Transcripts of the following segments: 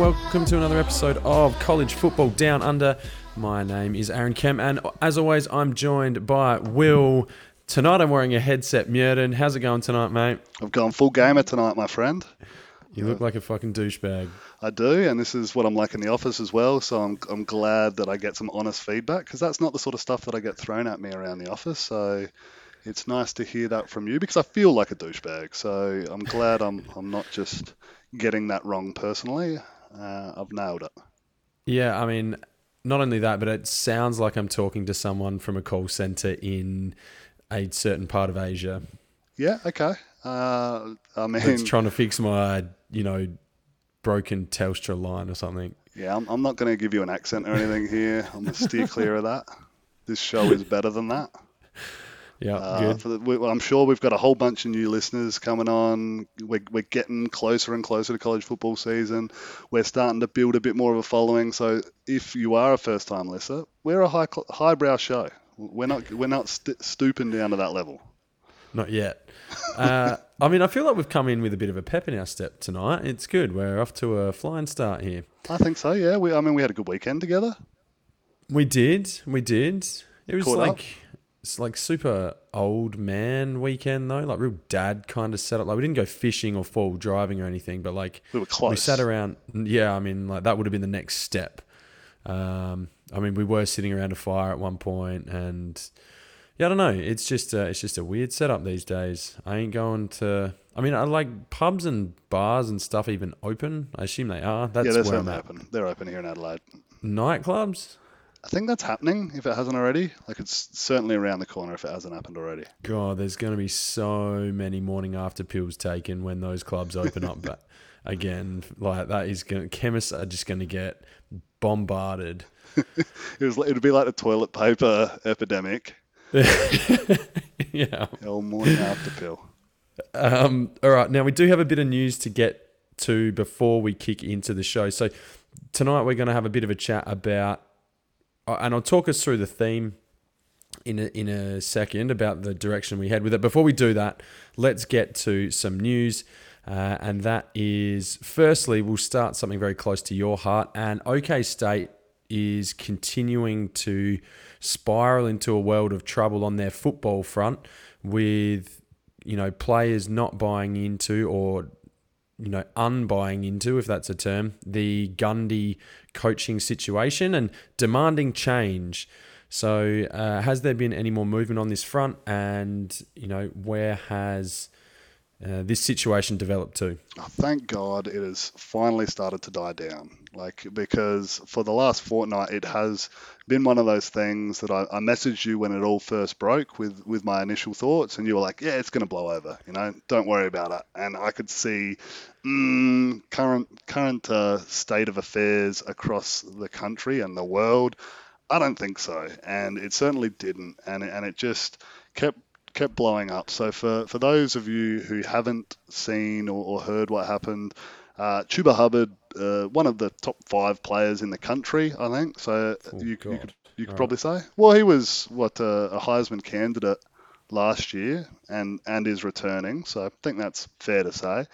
welcome to another episode of College Football Down Under. My name is Aaron Kemp, and as always, I'm joined by Will. Tonight, I'm wearing a headset, Murden. How's it going tonight, mate? I've gone full gamer tonight, my friend. You look like a fucking douchebag. I do, and this is what I'm like in the office as well. So I'm, I'm glad that I get some honest feedback because that's not the sort of stuff that I get thrown at me around the office. So it's nice to hear that from you because I feel like a douchebag. So I'm glad I'm I'm not just getting that wrong personally. Uh, I've nailed it. Yeah, I mean, not only that, but it sounds like I'm talking to someone from a call center in a certain part of Asia. Yeah. Okay. Uh, I mean, It's trying to fix my, you know, broken Telstra line or something. yeah, I'm, I'm not going to give you an accent or anything here. I'm going to steer clear of that. This show is better than that. Yeah, Uh, good. for the, we, well, I'm sure we've got a whole bunch of new listeners coming on. We're, we're getting closer and closer to college football season. We're starting to build a bit more of a following. So if you are a first time listener, we're a high highbrow show. We're not we're not st- stooping down to that level. Not yet. Uh, I mean, I feel like we've come in with a bit of a pep in our step tonight. It's good. We're off to a flying start here. I think so. Yeah. We I mean we had a good weekend together. We did. We did. It was Caught like up. It's like super old man weekend though, like real dad kind of setup. Like we didn't go fishing or fall driving or anything, but like We were close. we sat around. Yeah, I mean, like that would have been the next step. Um, I mean, we were sitting around a fire at one point, and yeah, I don't know. It's just uh, it's just a weird setup these days. I ain't going to. I mean, I like pubs and bars and stuff even open. I assume they are. That's yeah, they're where I'm open. They're open here in Adelaide. Nightclubs. I think that's happening if it hasn't already. Like it's certainly around the corner if it hasn't happened already. God, there's going to be so many morning after pills taken when those clubs open up. But again, like that is going. Chemists are just going to get bombarded. It was it'd be like the toilet paper epidemic. yeah. All morning after pill. Um, all right. Now we do have a bit of news to get to before we kick into the show. So tonight we're going to have a bit of a chat about, and I'll talk us through the theme in a, in a second about the direction we head with it. Before we do that, let's get to some news. Uh, and that is, firstly, we'll start something very close to your heart. And OK State is continuing to spiral into a world of trouble on their football front with, you know, players not buying into or you know, unbuying into, if that's a term, the Gundy coaching situation and demanding change. So, uh, has there been any more movement on this front? And, you know, where has uh, this situation developed to? Oh, thank God it has finally started to die down. Like, because for the last fortnight, it has been one of those things that I, I messaged you when it all first broke with, with my initial thoughts, and you were like, yeah, it's going to blow over, you know, don't worry about it. And I could see mm, current, current uh, state of affairs across the country and the world. I don't think so, and it certainly didn't, and it, and it just kept kept blowing up. So for, for those of you who haven't seen or, or heard what happened, uh, Chuba Hubbard, uh, one of the top five players in the country, I think. So Oh, you, you could you could All probably say, well, he was what uh, a Heisman candidate last year, and and is returning. So I think that's fair to say.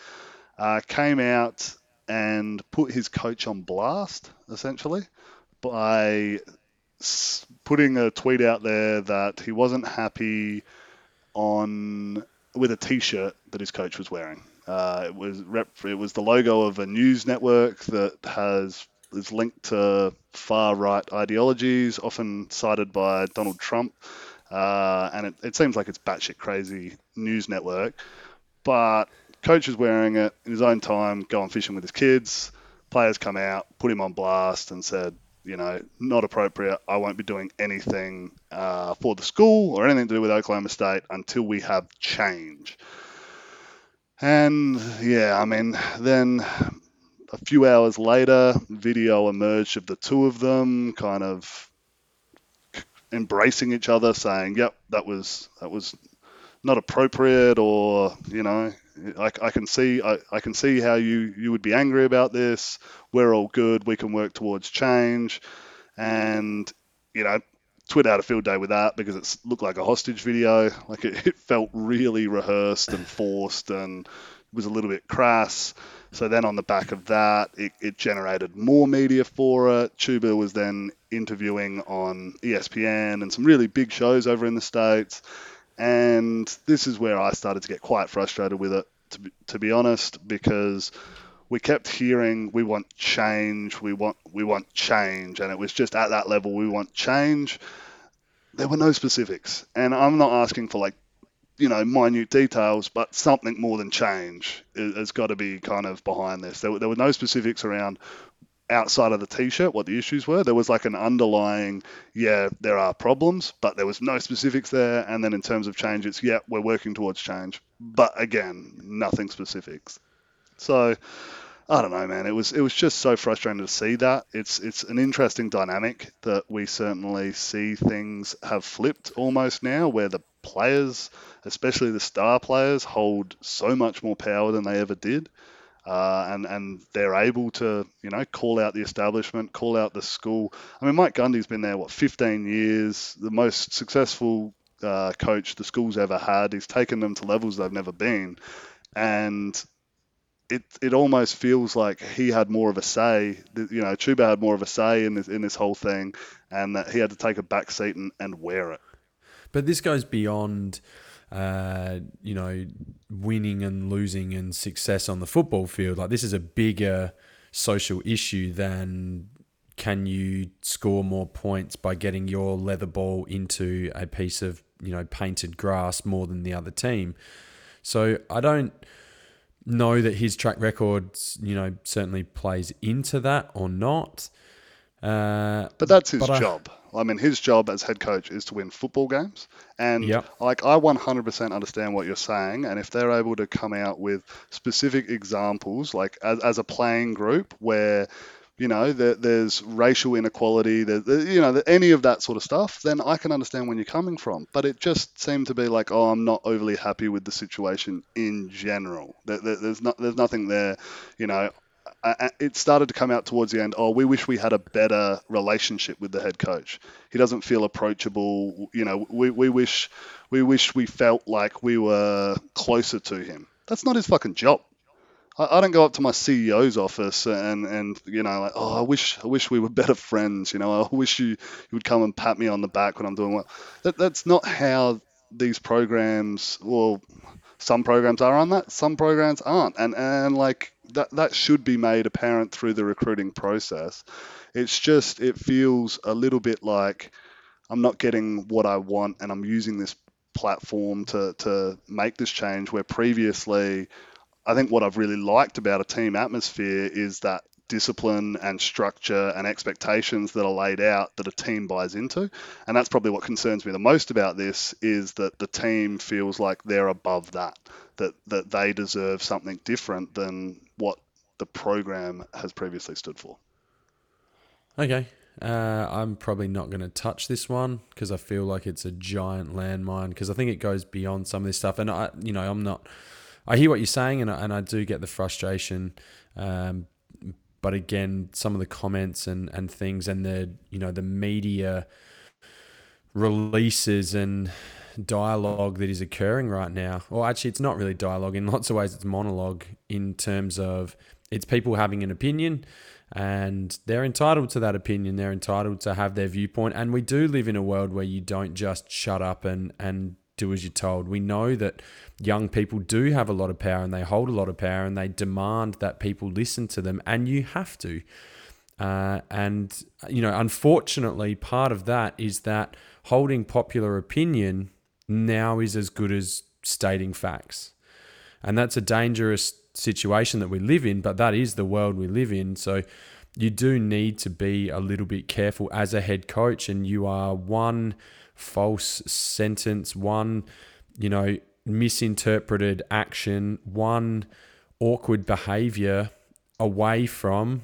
Uh, came out and put his coach on blast, essentially, by putting a tweet out there that he wasn't happy on with a T-shirt that his coach was wearing. Uh, it was rep, it was the logo of a news network that has is linked to far right ideologies, often cited by Donald Trump, uh, and it, it seems like it's batshit crazy news network. But coach is wearing it in his own time, going fishing with his kids. Players come out, put him on blast, and said, you know, not appropriate. I won't be doing anything uh, for the school or anything to do with Oklahoma State until we have change. And yeah, I mean, then a few hours later, video emerged of the two of them kind of embracing each other, saying, "Yep, that was that was not appropriate," or you know, I, I can see I, I can see how you you would be angry about this. We're all good. We can work towards change, and you know, Twitter had a field day with that because it looked like a hostage video. Like it, it felt really rehearsed and forced and was a little bit crass. So then on the back of that, it, it generated more media for it. Chuba was then interviewing on ESPN and some really big shows over in the States. And this is where I started to get quite frustrated with it, to be, to be honest, because we kept hearing we want change, we want we want change, and it was just at that level we want change. There were no specifics, and I'm not asking for like you know minute details, but something more than change has got to be kind of behind this. There, there were no specifics around outside of the t-shirt what the issues were. There was like an underlying yeah there are problems but there was no specifics there. And then in terms of change it's yeah we're working towards change. But again nothing specifics so I don't know, man. It was it was just so frustrating to see that. It's it's an interesting dynamic that we certainly see things have flipped almost now, where the players, especially the star players, hold so much more power than they ever did. Uh, and and they're able to you know call out the establishment, call out the school. I mean, Mike Gundy's been there what 15 years, the most successful uh, coach the school's ever had. He's taken them to levels they've never been, and it it almost feels like he had more of a say. You know, Chuba had more of a say in this in this whole thing, and that he had to take a back seat and, and wear it. But this goes beyond uh, you know, winning and losing and success on the football field. Like this is a bigger social issue than can you score more points by getting your leather ball into a piece of you know painted grass more than the other team. So I don't know that his track record, you know, certainly plays into that or not. Uh, but that's his but job. I mean, his job as head coach is to win football games. And yep. like, I 100% understand what you're saying. And if they're able to come out with specific examples, like as, as a playing group where, you know, there, there's racial inequality, there, there, you know, any of that sort of stuff, then I can understand where you're coming from. But it just seemed to be like, oh, I'm not overly happy with the situation in general. there's not, there's nothing there, you know it started to come out towards the end. Oh, we wish we had a better relationship with the head coach. He doesn't feel approachable. You know, we, we wish we wish we felt like we were closer to him. That's not his fucking job. I, I don't go up to my CEO's office and and you know like oh I wish I wish we were better friends. You know I wish you you would come and pat me on the back when I'm doing well. That that's not how these programs. Well, some programs are on that. Some programs aren't. And and like that that should be made apparent through the recruiting process. It's just it feels a little bit like I'm not getting what I want, and I'm using this platform to to make this change. Where previously, I think what I've really liked about a team atmosphere is that discipline and structure and expectations that are laid out that a team buys into and that's probably what concerns me the most about this is that the team feels like they're above that that that they deserve something different than what the program has previously stood for. Okay. Uh, I'm probably not going to touch this one because I feel like it's a giant landmine because I think it goes beyond some of this stuff. And I, you know, I'm not. I hear what you're saying, and I, and I do get the frustration. Um, but again, some of the comments and and things, and the you know the media releases and dialogue that is occurring right now. Well, actually, it's not really dialogue. In lots of ways, it's monologue in terms of it's people having an opinion and they're entitled to that opinion. They're entitled to have their viewpoint. And we do live in a world where you don't just shut up and, and do as you're told. We know that young people do have a lot of power and they hold a lot of power and they demand that people listen to them, and you have to. Uh, and, you know, unfortunately, part of that is that holding popular opinion now is as good as stating facts. And that's a dangerous situation that we live in, but that is the world we live in. So you do need to be a little bit careful as a head coach, and you are one false sentence, one, you know, misinterpreted action, one awkward behavior away from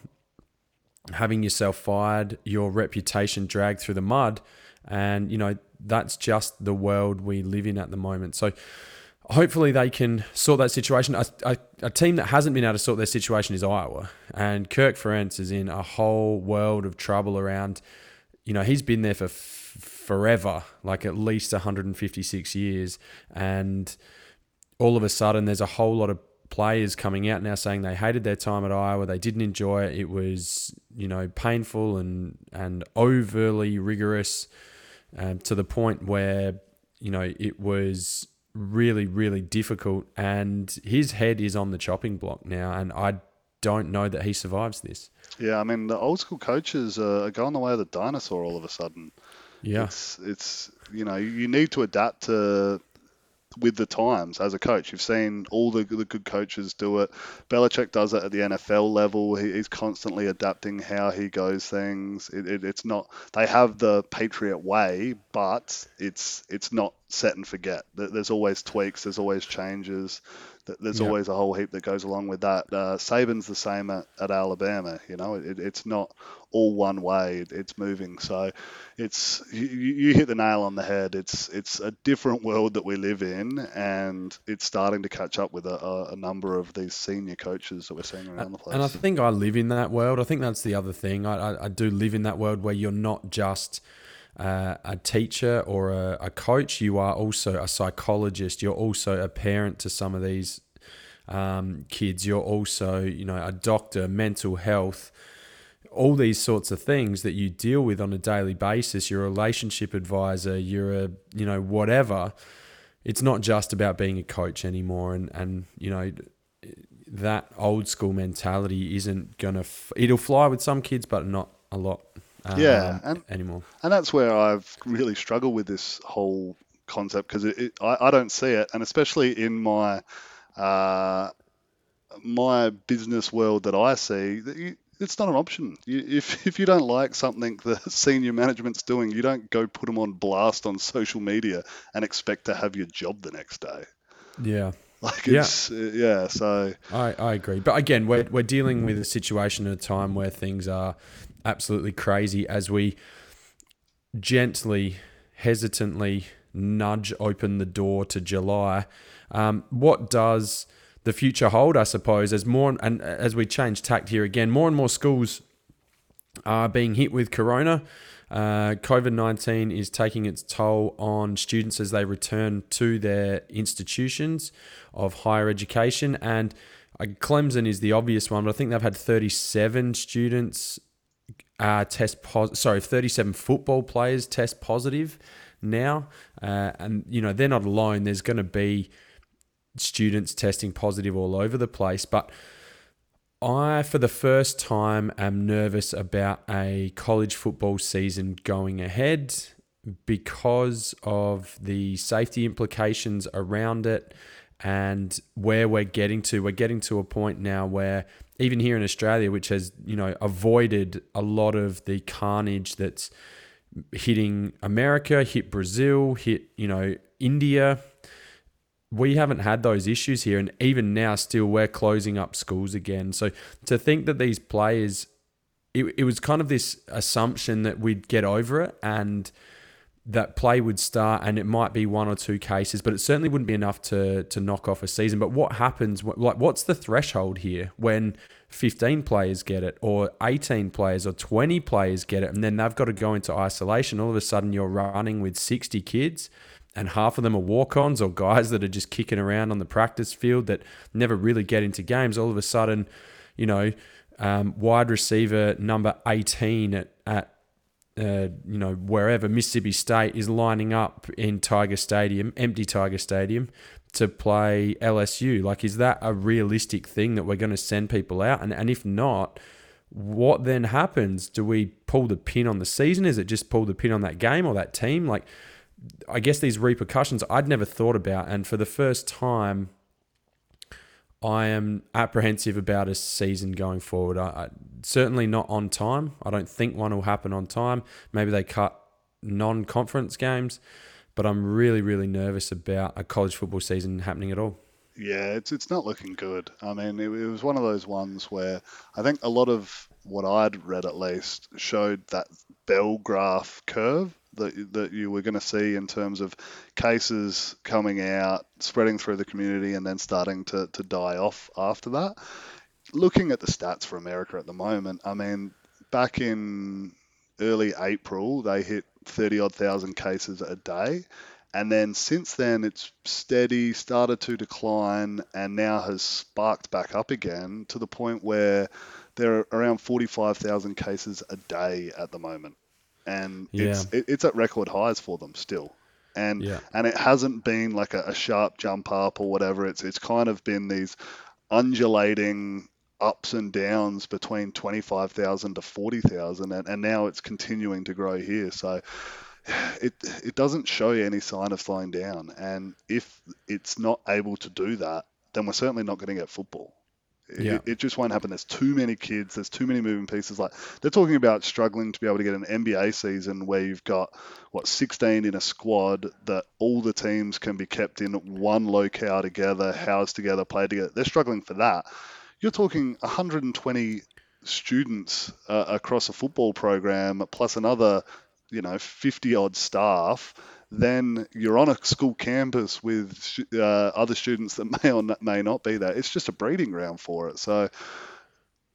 having yourself fired, your reputation dragged through the mud. And, you know, that's just the world we live in at the moment. So hopefully they can sort that situation. A, a, a, team that hasn't been able to sort their situation is Iowa, and Kirk Ferentz is in a whole world of trouble around. You know, he's been there for forever, like at least 156 years, and all of a sudden there's a whole lot of players coming out now saying they hated their time at Iowa, they didn't enjoy it. It was you know painful and and overly rigorous um, to the point where you know it was really really difficult. And his head is on the chopping block now, and I don't know that he survives this. Yeah, I mean the old school coaches are going the way of the dinosaur all of a sudden. Yeah, it's it's you know you need to adapt to with the times as a coach. You've seen all the, the good coaches do it. Belichick does it at the NFL level. He, he's constantly adapting how he goes things. It, it, it's not they have the Patriot way, but it's it's not set and forget. There's always tweaks. There's always changes. There's yep. always a whole heap that goes along with that. Uh, Saban's the same at, at Alabama. You know, it, it's not all one way. It's moving. So it's you, you hit the nail on the head. It's it's a different world that we live in, and it's starting to catch up with a, a number of these senior coaches that we're seeing around the place. And I think I live in that world. I think that's the other thing. I, I, I do live in that world where you're not just uh, a teacher or a, a, coach, you are also a psychologist. You're also a parent to some of these um, kids. You're also, you know, a doctor, mental health, all these sorts of things that you deal with on a daily basis. You're a relationship advisor. You're a, you know, whatever. It's not just about being a coach anymore. And and you know, that old school mentality isn't gonna. F- it'll fly with some kids, but not a lot um, yeah, and, anymore. And that's where I've really struggled with this whole concept because I, I, don't see it, and especially in my uh, my business world that I see, it's not an option. You, if if you don't like something the senior management's doing, you don't go put them on blast on social media and expect to have your job the next day. Yeah. Like it's yeah, uh, yeah so I, I agree. But again, we're we're dealing with a situation at a time where things are absolutely crazy as we gently, hesitantly nudge open the door to July. Um, what does the future hold? I suppose as more and as we change tact here again, more and more schools are being hit with corona. Uh, COVID 19 is taking its toll on students as they return to their institutions of higher education. And uh, Clemson is the obvious one, but I think they've had 37 students uh, test pos- sorry 37 football players test positive now uh, and you know they're not alone. There's going to be students testing positive all over the place but I for the first time am nervous about a college football season going ahead because of the safety implications around it and where we're getting to. We're getting to a point now where even here in Australia, which has you know avoided a lot of the carnage that's hitting America, hit Brazil, hit you know India. We haven't had those issues here, and even now, still we're closing up schools again. So to think that these players, it, it was kind of this assumption that we'd get over it and that play would start and it might be one or two cases, but it certainly wouldn't be enough to to knock off a season. But what happens? Like, what's the threshold here when 15 players get it, or 18 players, or 20 players get it, and then they've got to go into isolation? All of a sudden, you're running with 60 kids, and half of them are walk-ons or guys that are just kicking around on the practice field that never really get into games. All of a sudden, you know, um, wide receiver number 18 at, at uh, you know, wherever Mississippi State is lining up in Tiger Stadium, empty Tiger Stadium, to play LSU. Like, is that a realistic thing that we're going to send people out? And, and if not, what then happens? Do we pull the pin on the season? Is it just pull the pin on that game or that team? Like, I guess these repercussions I'd never thought about. And for the first time, I am apprehensive about a season going forward. I, I, certainly not on time. I don't think one will happen on time. Maybe they cut non-conference games, but I'm really, really nervous about a college football season happening at all. Yeah, it's it's not looking good. I mean, it, it was one of those ones where I think a lot of what I'd read at least showed that bell graph curve that, that you were going to see in terms of cases coming out, spreading through the community, and then starting to, to die off after that. Looking at the stats for America at the moment, I mean, back in early April, they hit 30 odd thousand cases a day. and then since then, it's steady, started to decline, and now has sparked back up again to the point where there are around 45,000 cases a day at the moment. And Yeah. it's, it, it's at record highs for them still. And Yeah. and it hasn't been like a, a sharp jump up or whatever. It's it's kind of been these undulating ups and downs between 25,000 to 40,000 and, and now it's continuing to grow here. So it it doesn't show any sign of slowing down. And if it's not able to do that, then we're certainly not going to get football. It, it just won't happen. There's too many kids. There's too many moving pieces. Like they're talking about struggling to be able to get an NBA season where you've got what 16 in a squad that all the teams can be kept in one locale together, housed together, played together. They're struggling for that. You're talking 120 students uh, across a football program plus another you know 50 odd staff then you're on a school campus with uh, other students that may or may not be there it's just a breeding ground for it so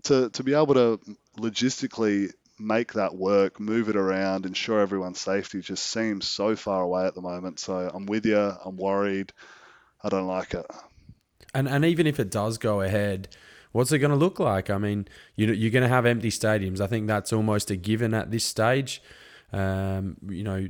to, to be able to logistically make that work move it around ensure everyone's safety just seems so far away at the moment so i'm with you i'm worried i don't like it And and even if it does go ahead, what's it going to look like? I mean, you you're going to have empty stadiums. I think that's almost a given at this stage. Um, you know,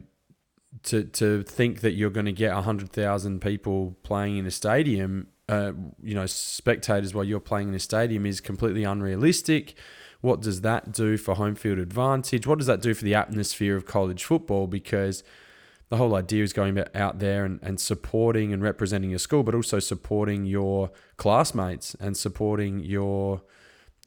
to to think that you're going to get hundred thousand people playing in a stadium, uh, you know, spectators while you're playing in a stadium is completely unrealistic. What does that do for home field advantage? What does that do for the atmosphere of college football? Because the whole idea is going out there and, and supporting and representing your school, but also supporting your classmates and supporting your,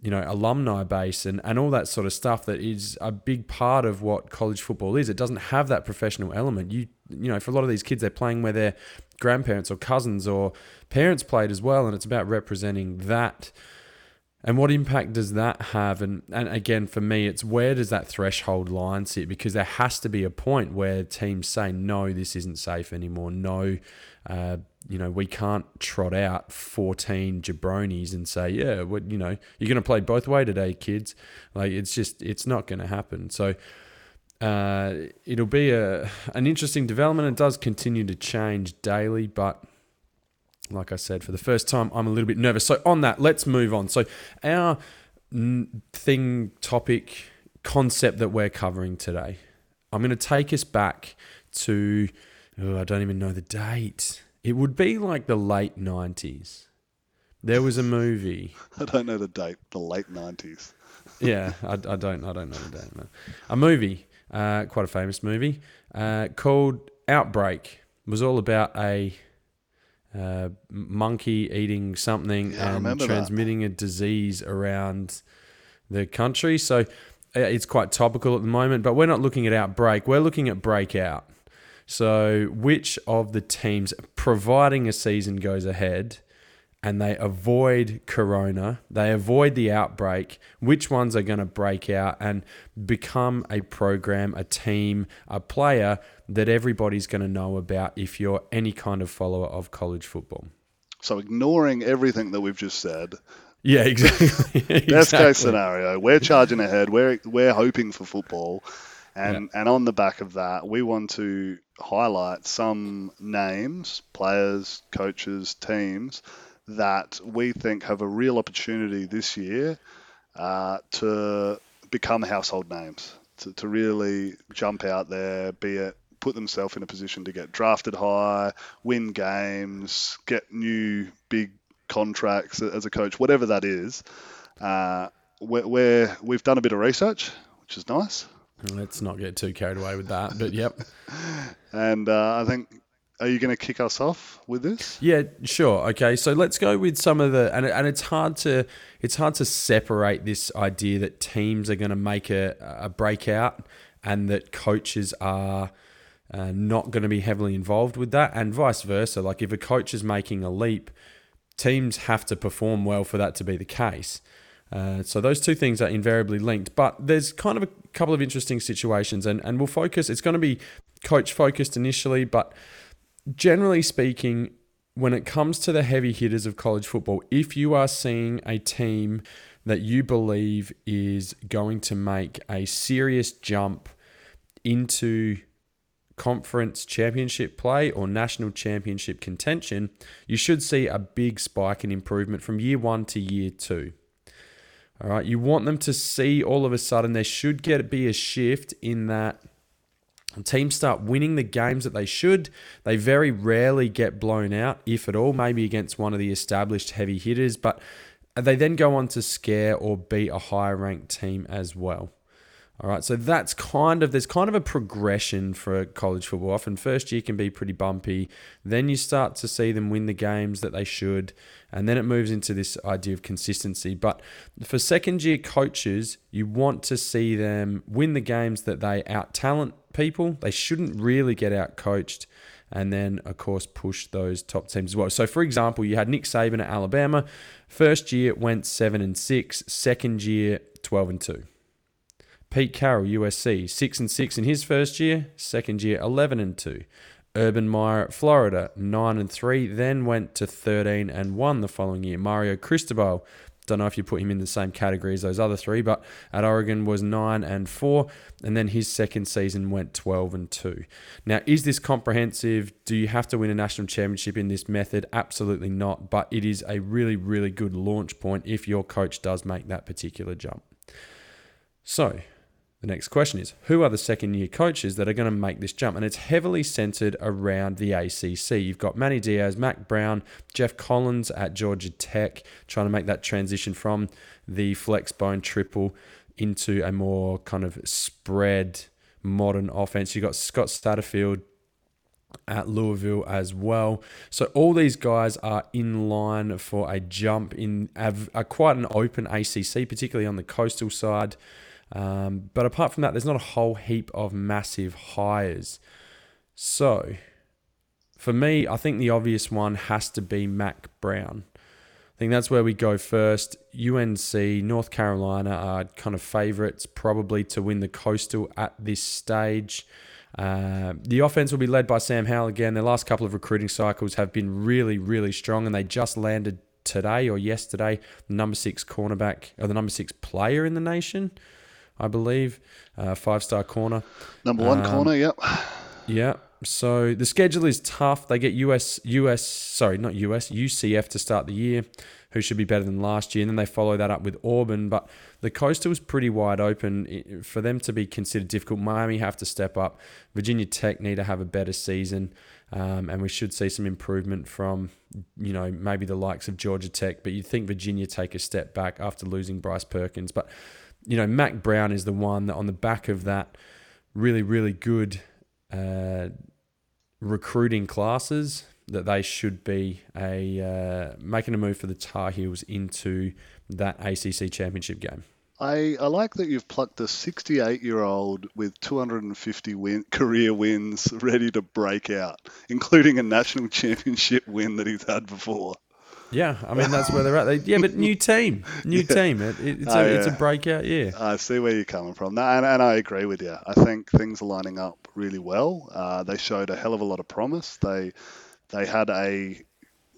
you know, alumni base and, and all that sort of stuff that is a big part of what college football is. It doesn't have that professional element. You you know, for a lot of these kids, they're playing where their grandparents or cousins or parents played as well, and it's about representing that. And what impact does that have? And and again, for me, it's where does that threshold line sit? Because there has to be a point where teams say, no, this isn't safe anymore. No, uh, you know, we can't trot out 14 jabronis and say, yeah, what, you know, you're going to play both way today, kids. Like it's just, it's not going to happen. So uh, it'll be a an interesting development. It does continue to change daily, but like I said, for the first time, I'm a little bit nervous. So, on that, let's move on. So, our thing, topic, concept that we're covering today, I'm going to take us back to, oh, I don't even know the date. It would be like the late 90s. There was a movie. i don't know the date the late 90s Yeah, I, I don't, I don't know the date. No. A movie, uh, quite a famous movie, uh, called Outbreak. It was all about a uh, monkey eating something Yeah, and remember that. transmitting a disease around the country. So uh, it's quite topical at the moment, but we're not looking at outbreak. We're looking at breakout. So which of the teams, providing a season goes ahead and they avoid corona, they avoid the outbreak, which ones are going to break out and become a program, a team, a player that everybody's going to know about if you're any kind of follower of college football? so ignoring everything that we've just said Yeah, exactly. Best Exactly. case scenario, we're charging ahead. We're we're hoping for football, and and on the back of that, we want to highlight some names, players, coaches, teams that we think have a real opportunity this year uh, to become household names, to, to really jump out there, be it put themselves in a position to get drafted high, win games, get new big contracts as a coach, whatever that is. Uh, we're, we're, we've done a bit of research, which is nice. Let's not get too carried away with that. But yep. And uh, I think, are you going to kick us off with this? Yeah, sure. Okay, so let's go with some of the and and it's hard to it's hard to separate this idea that teams are going to make a a breakout and that coaches are uh, not going to be heavily involved with that, and vice versa. Like if a coach is making a leap, teams have to perform well for that to be the case. Uh, so those two things are invariably linked, but there's kind of a couple of interesting situations, and, and we'll focus. It's going to be coach focused initially, but generally speaking, when it comes to the heavy hitters of college football, if you are seeing a team that you believe is going to make a serious jump into conference championship play or national championship contention, you should see a big spike in improvement from year one to year two. All right, you want them to see all of a sudden there should get be a shift in that teams start winning the games that they should. They very rarely get blown out, if at all, maybe against one of the established heavy hitters, but they then go on to scare or beat a higher ranked team as well. All right, so that's kind of there's kind of a progression for college football. Often first year can be pretty bumpy, then you start to see them win the games that they should, and then it moves into this idea of consistency. But for second year coaches, you want to see them win the games that they out talent people. They shouldn't really get out coached and then of course push those top teams as well. So for example, you had Nick Saban at Alabama, first year went 7 and 6, second year 12 and 2. Pete Carroll, USC, 6 and 6 in his first year, second year 11 and 2. Urban Meyer at Florida, 9 and 3, then went to 13 and 1 the following year. Mario Cristobal, don't know if you put him in the same category as those other three, but at Oregon was 9 and 4, and then his second season went 12 and 2. Now, is this comprehensive? Do you have to win a national championship in this method? Absolutely not, but it is a really, really good launch point if your coach does make that particular jump. So, the next question is Who are the second year coaches that are going to make this jump? And it's heavily centered around the ACC. You've got Manny Diaz, Mack Brown, Geoff Collins at Georgia Tech, trying to make that transition from the flex bone triple into a more kind of spread modern offense. You've got Scott Satterfield at Louisville as well. So all these guys are in line for a jump in a, quite an open ACC, particularly on the coastal side. Um, but apart from that, there's not a whole heap of massive hires. So for me, I think the obvious one has to be Mack Brown. I think that's where we go first. UNC, North Carolina are kind of favourites probably to win the Coastal at this stage. Uh, the offense will be led by Sam Howell again. Their last couple of recruiting cycles have been really, really strong, and they just landed today or yesterday the number six cornerback or the number six player in the nation. I believe. Uh, five star corner. Number one um, corner, yep. Yeah. So the schedule is tough. They get US, US, sorry, not US, UCF to start the year, who should be better than last year. And then they follow that up with Auburn. But the coastal is pretty wide open for them to be considered difficult. Miami have to step up. Virginia Tech need to have a better season. Um, and we should see some improvement from, you know, maybe the likes of Georgia Tech. But you'd think Virginia take a step back after losing Bryce Perkins. But you know, Mack Brown is the one that on the back of that really, really good uh, recruiting classes that they should be a uh, making a move for the Tar Heels into that ACC championship game. I, I like that you've plucked a 68 year old with 250 win, career wins ready to break out, including a national championship win that he's had before. Yeah, I mean that's where they're at. They, yeah, but new team, new yeah. team. It, it, it's, oh, a, it's a breakout year. I see where you're coming from, and, and I agree with you. I think things are lining up really well. Uh, they showed a hell of a lot of promise. They they had a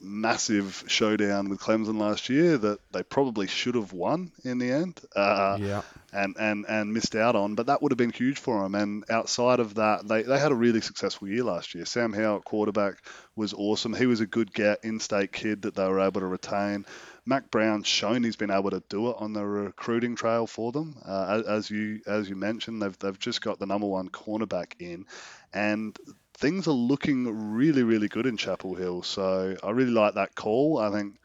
massive showdown with Clemson last year that they probably should have won in the end. Uh, yeah. And, and, and missed out on, but that would have been huge for them. And outside of that, they, they had a really successful year last year. Sam Howell quarterback was awesome. He was a good get in-state kid that they were able to retain. Mack Brown's shown he's been able to do it on the recruiting trail for them. Uh, as you as you mentioned, they've they've just got the number one cornerback in, and things are looking really, really good in Chapel Hill. So I really like that call. I think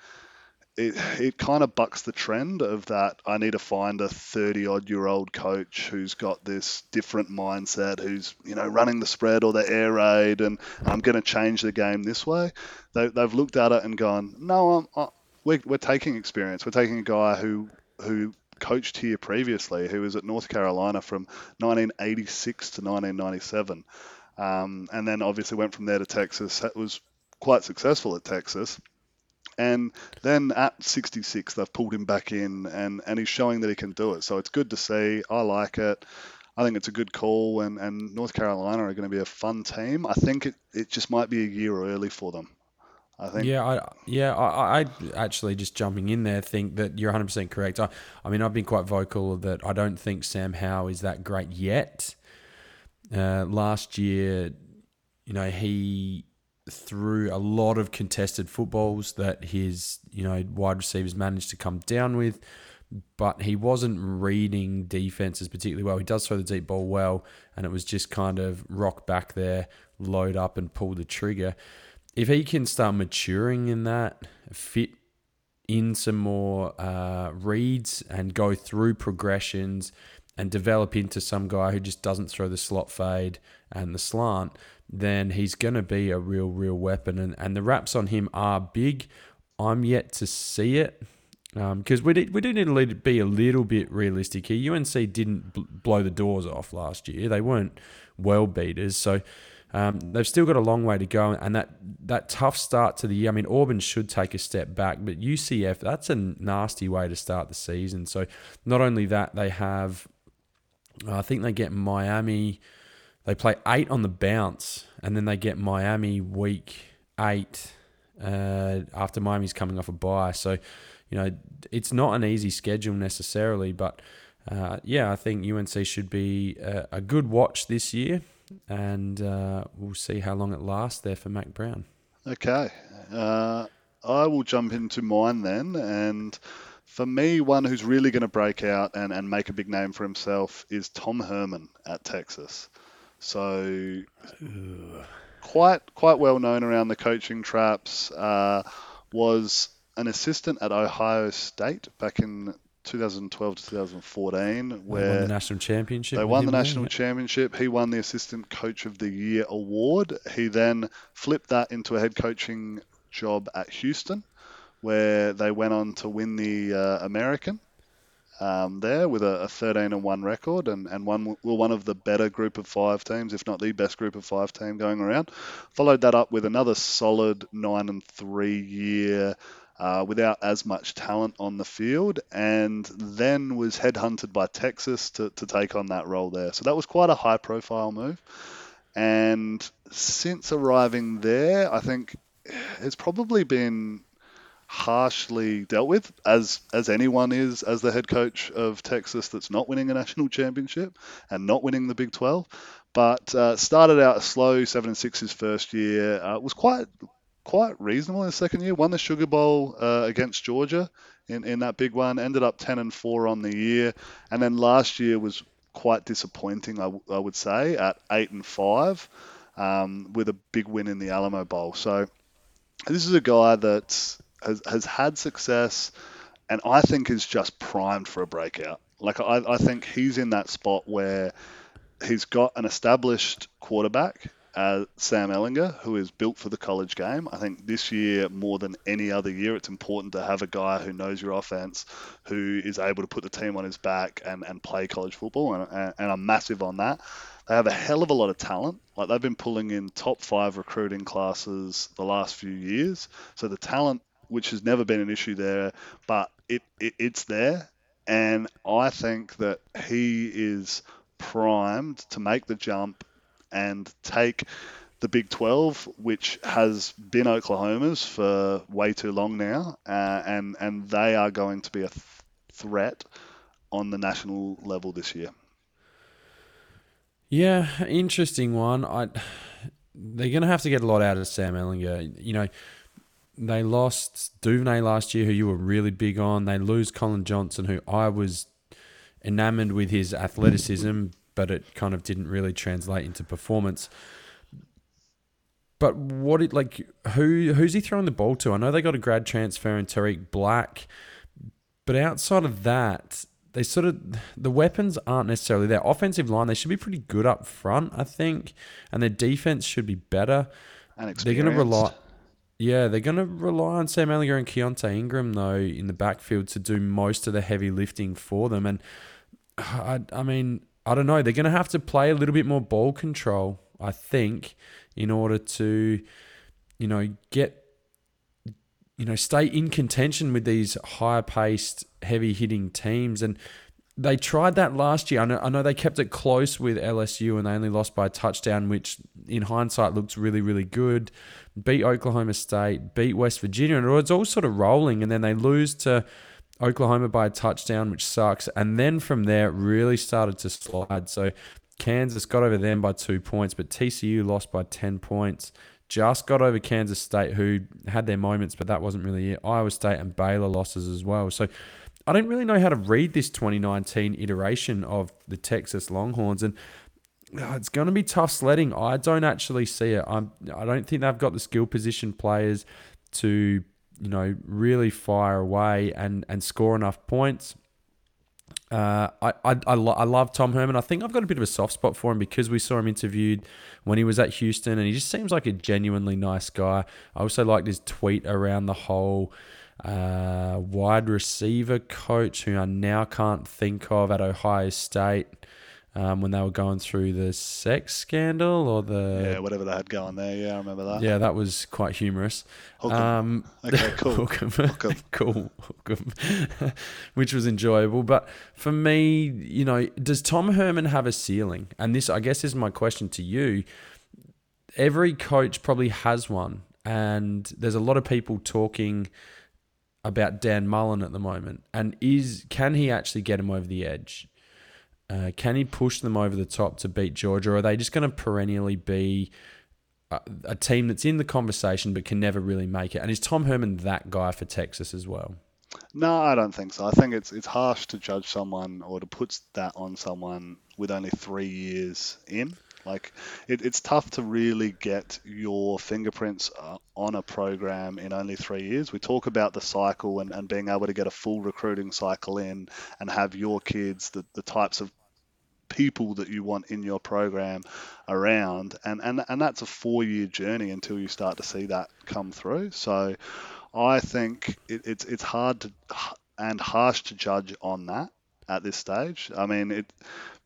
it it kind of bucks the trend of that I need to find a 30 odd year old coach who's got this different mindset, who's you know running the spread or the air raid, and I'm going to change the game this way. They, they've looked at it and gone, no, I'm, I, we're, we're taking experience. We're taking a guy who who coached here previously, who was at North Carolina from 1986 to 1997. Um, and then obviously went from there to Texas. That was quite successful at Texas. And then at 66, they've pulled him back in, and, and he's showing that he can do it. So it's good to see. I like it. I think it's a good call, and, and North Carolina are going to be a fun team. I think it, it just might be a year early for them. I think. Yeah, I yeah, I, I actually just jumping in there think that you're 100 percent correct. I, I mean, I've been quite vocal that I don't think Sam Howell is that great yet. Uh, last year, you know, he threw a lot of contested footballs that his, you know, wide receivers managed to come down with, but he wasn't reading defenses particularly well. He does throw the deep ball well, and it was just kind of rock back there, load up, and pull the trigger. If he can start maturing in that, fit in some more uh, reads and go through progressions and develop into some guy who just doesn't throw the slot fade and the slant, then he's going to be a real, real weapon. And, and the wraps on him are big. I'm yet to see it because um, we, we do need to be a little bit realistic here. UNC didn't bl- blow the doors off last year, they weren't well beaters. So um, they've still got a long way to go, and that that tough start to the year. I mean, Auburn should take a step back, but UCF that's a nasty way to start the season. So not only that, they have, I think they get Miami. They play eight on the bounce, and then they get Miami week eight uh, after Miami's coming off a bye. So, you know, it's not an easy schedule necessarily, but uh, yeah, I think UNC should be a, a good watch this year and uh, we'll see how long it lasts there for Mack Brown. Okay. Uh, I will jump into mine then. And for me, one who's really going to break out and, and make a big name for himself is Tom Herman at Texas. So quite quite well known around the coaching traps. Uh, was an assistant at Ohio State back in 2012 to 2014, where they won the national championship. They won the national championship. He won the assistant coach of the year award. He then flipped that into a head coaching job at Houston, where they went on to win the uh, American. Um, there with a, a, 13 and one record and, and one were one of the better group of five teams, if not the best group of five team going around. Followed that up with another solid nine and three year uh, without as much talent on the field, and then was headhunted by Texas to, to take on that role there. So that was quite a high profile move. And since arriving there, I think it's probably been harshly dealt with, as as anyone is as the head coach of Texas that's not winning a national championship and not winning the Big 12. But uh, started out slow, seven and six his first year. Uh, was quite quite reasonable in the second year. Won the Sugar Bowl uh, against Georgia in, in that big one. Ended up 10 and 4 on the year. And then last year was quite disappointing, I, w- I would say, at 8 and 5 um, with a big win in the Alamo Bowl. So this is a guy that has, has had success and I think is just primed for a breakout. Like, I, I think he's in that spot where he's got an established quarterback uh, Sam Ehlinger, who is built for the college game. I think this year, more than any other year, it's important to have a guy who knows your offense, who is able to put the team on his back and, and play college football. And, and I'm massive on that. They have a hell of a lot of talent. Like they've been pulling in top five recruiting classes the last few years. So the talent, which has never been an issue there, but it, it it's there. And I think that he is primed to make the jump and take the Big 12, which has been Oklahoma's for way too long now, uh, and and they are going to be a th- threat on the national level this year. Yeah, interesting one. I they're going to have to get a lot out of Sam Ehlinger. You know, they lost Duvernay last year, who you were really big on. They lose Collin Johnson, who I was enamored with his athleticism, but it kind of didn't really translate into performance. But what it like who who's he throwing the ball to? I know they got a grad transfer in Tarik Black, but outside of that, they sort of the weapons aren't necessarily there. Offensive line, they should be pretty good up front, I think, and their defense should be better. And they're going to rely. Yeah, they're going to rely on Sam Ehlinger and Keaontay Ingram though in the backfield to do most of the heavy lifting for them. And I, I mean, I don't know. They're going to have to play a little bit more ball control, I think, in order to, you know, get, you know, stay in contention with these higher paced, heavy hitting teams. And they tried that last year. I know, I know they kept it close with LSU and they only lost by a touchdown, which in hindsight looks really, really good. Beat Oklahoma State, beat West Virginia, and it was all sort of rolling. And then they lose to Oklahoma by a touchdown, which sucks. And then from there, really started to slide. So Kansas got over them by two points, but TCU lost by 10 points. Just got over Kansas State, who had their moments, but that wasn't really it. Iowa State and Baylor losses as well. So I don't really know how to read this 2019 iteration of the Texas Longhorns. And uh, it's going to be tough sledding. I don't actually see it. I'm, I don't think they've got the skill position players to, you know, really fire away and, and score enough points. Uh, I, I, I, lo- I love Tom Herman. I think I've got a bit of a soft spot for him because we saw him interviewed when he was at Houston, and he just seems like a genuinely nice guy. I also liked his tweet around the whole uh, wide receiver coach, who I now can't think of at Ohio State um, when they were going through the sex scandal or the yeah whatever they had going there. Yeah, I remember that. Yeah, that was quite humorous. Um, okay, cool. Hookham. Hookham. cool. Hookham. Which was enjoyable. But for me, you know, does Tom Herman have a ceiling? And this, I guess, is my question to you. Every coach probably has one. And there's a lot of people talking about Dan Mullen at the moment. And is can he actually get him over the edge? Uh, can he push them over the top to beat Georgia, or are they just going to perennially be a, a, team that's in the conversation but can never really make it? And is Tom Herman that guy for Texas as well? No, I don't think so. I think it's it's harsh to judge someone or to put that on someone with only three years in. Like, it, it's tough to really get your fingerprints uh, on a program in only three years. We talk about the cycle and, and being able to get a full recruiting cycle in and have your kids, the, the types of people that you want in your program around and and, and that's a four year journey until you start to see that come through so I think it, it's it's hard to and harsh to judge on that at this stage. I mean, it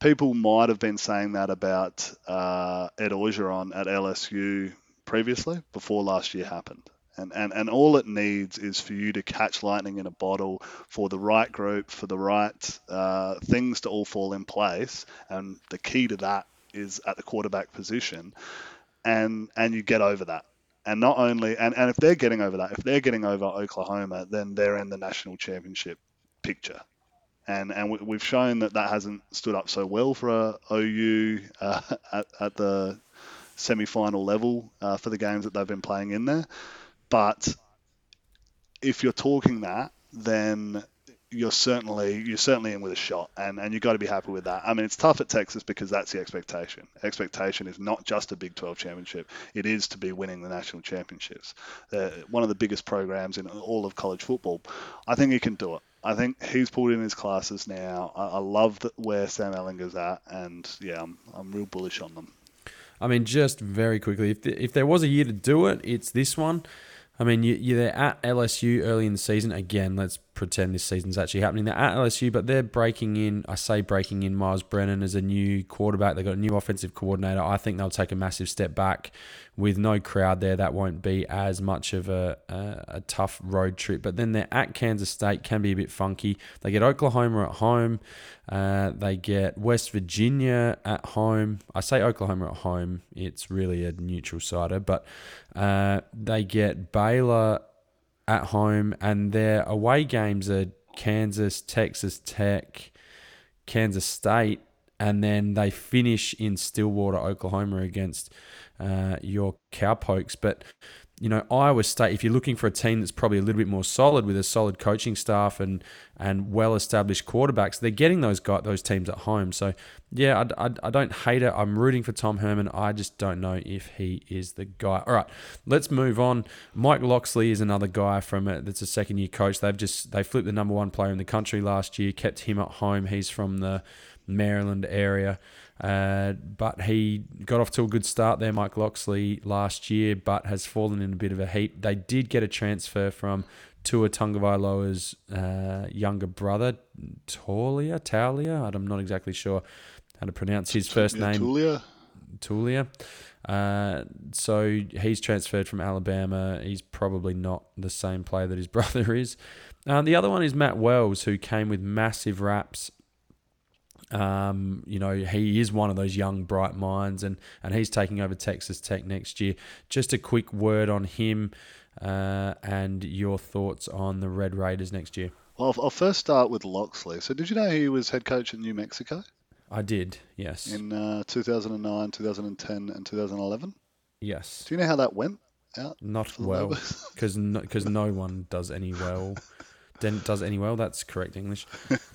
people might have been saying that about uh, Ed Orgeron at LSU previously, before last year happened. And, and, and all it needs is for you to catch lightning in a bottle for the right group, for the right uh, things to all fall in place. And the key to that is at the quarterback position. And, and you get over that. And not only, and, and if they're getting over that, if they're getting over Oklahoma, then they're in the national championship picture and and we've shown that that hasn't stood up so well for OU uh, at, at the semi-final level uh, for the games that they've been playing in there. But if you're talking that, then you're certainly you're certainly in with a shot, and and you've got to be happy with that. I mean, it's tough at Texas because that's the expectation. Expectation is not just a Big 12 championship; it is to be winning the national championships. Uh, one of the biggest programs in all of college football. I think you can do it. I think he's pulled in his classes now. I, I love the, where Sam Ehlinger's at, and yeah, I'm, I'm real bullish on them. I mean, just very quickly, if, the, if there was a year to do it, it's this one. I mean, you, you're at LSU early in the season. Again, let's pretend this season's actually happening. They're at LSU, but they're breaking in. I say breaking in Myles Brennan as a new quarterback. They've got a new offensive coordinator. I think they'll take a massive step back with no crowd there. That won't be as much of a, a, a tough road trip. But then they're at Kansas State, can be a bit funky. They get Oklahoma at home. Uh, they get West Virginia at home. I say Oklahoma at home. It's really a neutral sider, but uh, they get Baylor at home, and their away games are Kansas, Texas Tech, Kansas State, and then they finish in Stillwater, Oklahoma against uh, your Cowpokes. But you know, Iowa State, if you're looking for a team that's probably a little bit more solid with a solid coaching staff and and well established quarterbacks, they're getting those guys, those teams at home. So yeah, I, I, I, don't hate it. I'm rooting for Tom Herman. I just don't know if he is the guy. All right, let's move on. Mike Locksley is another guy from a, that's a second year coach. They've just they flipped the number one player in the country last year, kept him at home. He's from the Maryland area. Uh, but he got off to a good start there, Mike Locksley, last year, but has fallen in a bit of a heap. They did get a transfer from Tua Tagovailoa's uh, younger brother, Taulia, Taulia. I'm not exactly sure how to pronounce his first yeah, name. Tulia. Tulia. Uh, so he's transferred from Alabama. He's probably not the same player that his brother is. Uh, the other one is Matt Wells, who came with massive raps um, you know, he is one of those young, bright minds, and, and he's taking over Texas Tech next year. Just a quick word on him uh, and your thoughts on the Red Raiders next year. Well, I'll first start with Locksley. So, did you know he was head coach in New Mexico? I did. Yes. in uh, 2009, 2010, and 2011. yes. Do you know how that went out? Not well, because because no, one does any well. Does any well? That's correct English.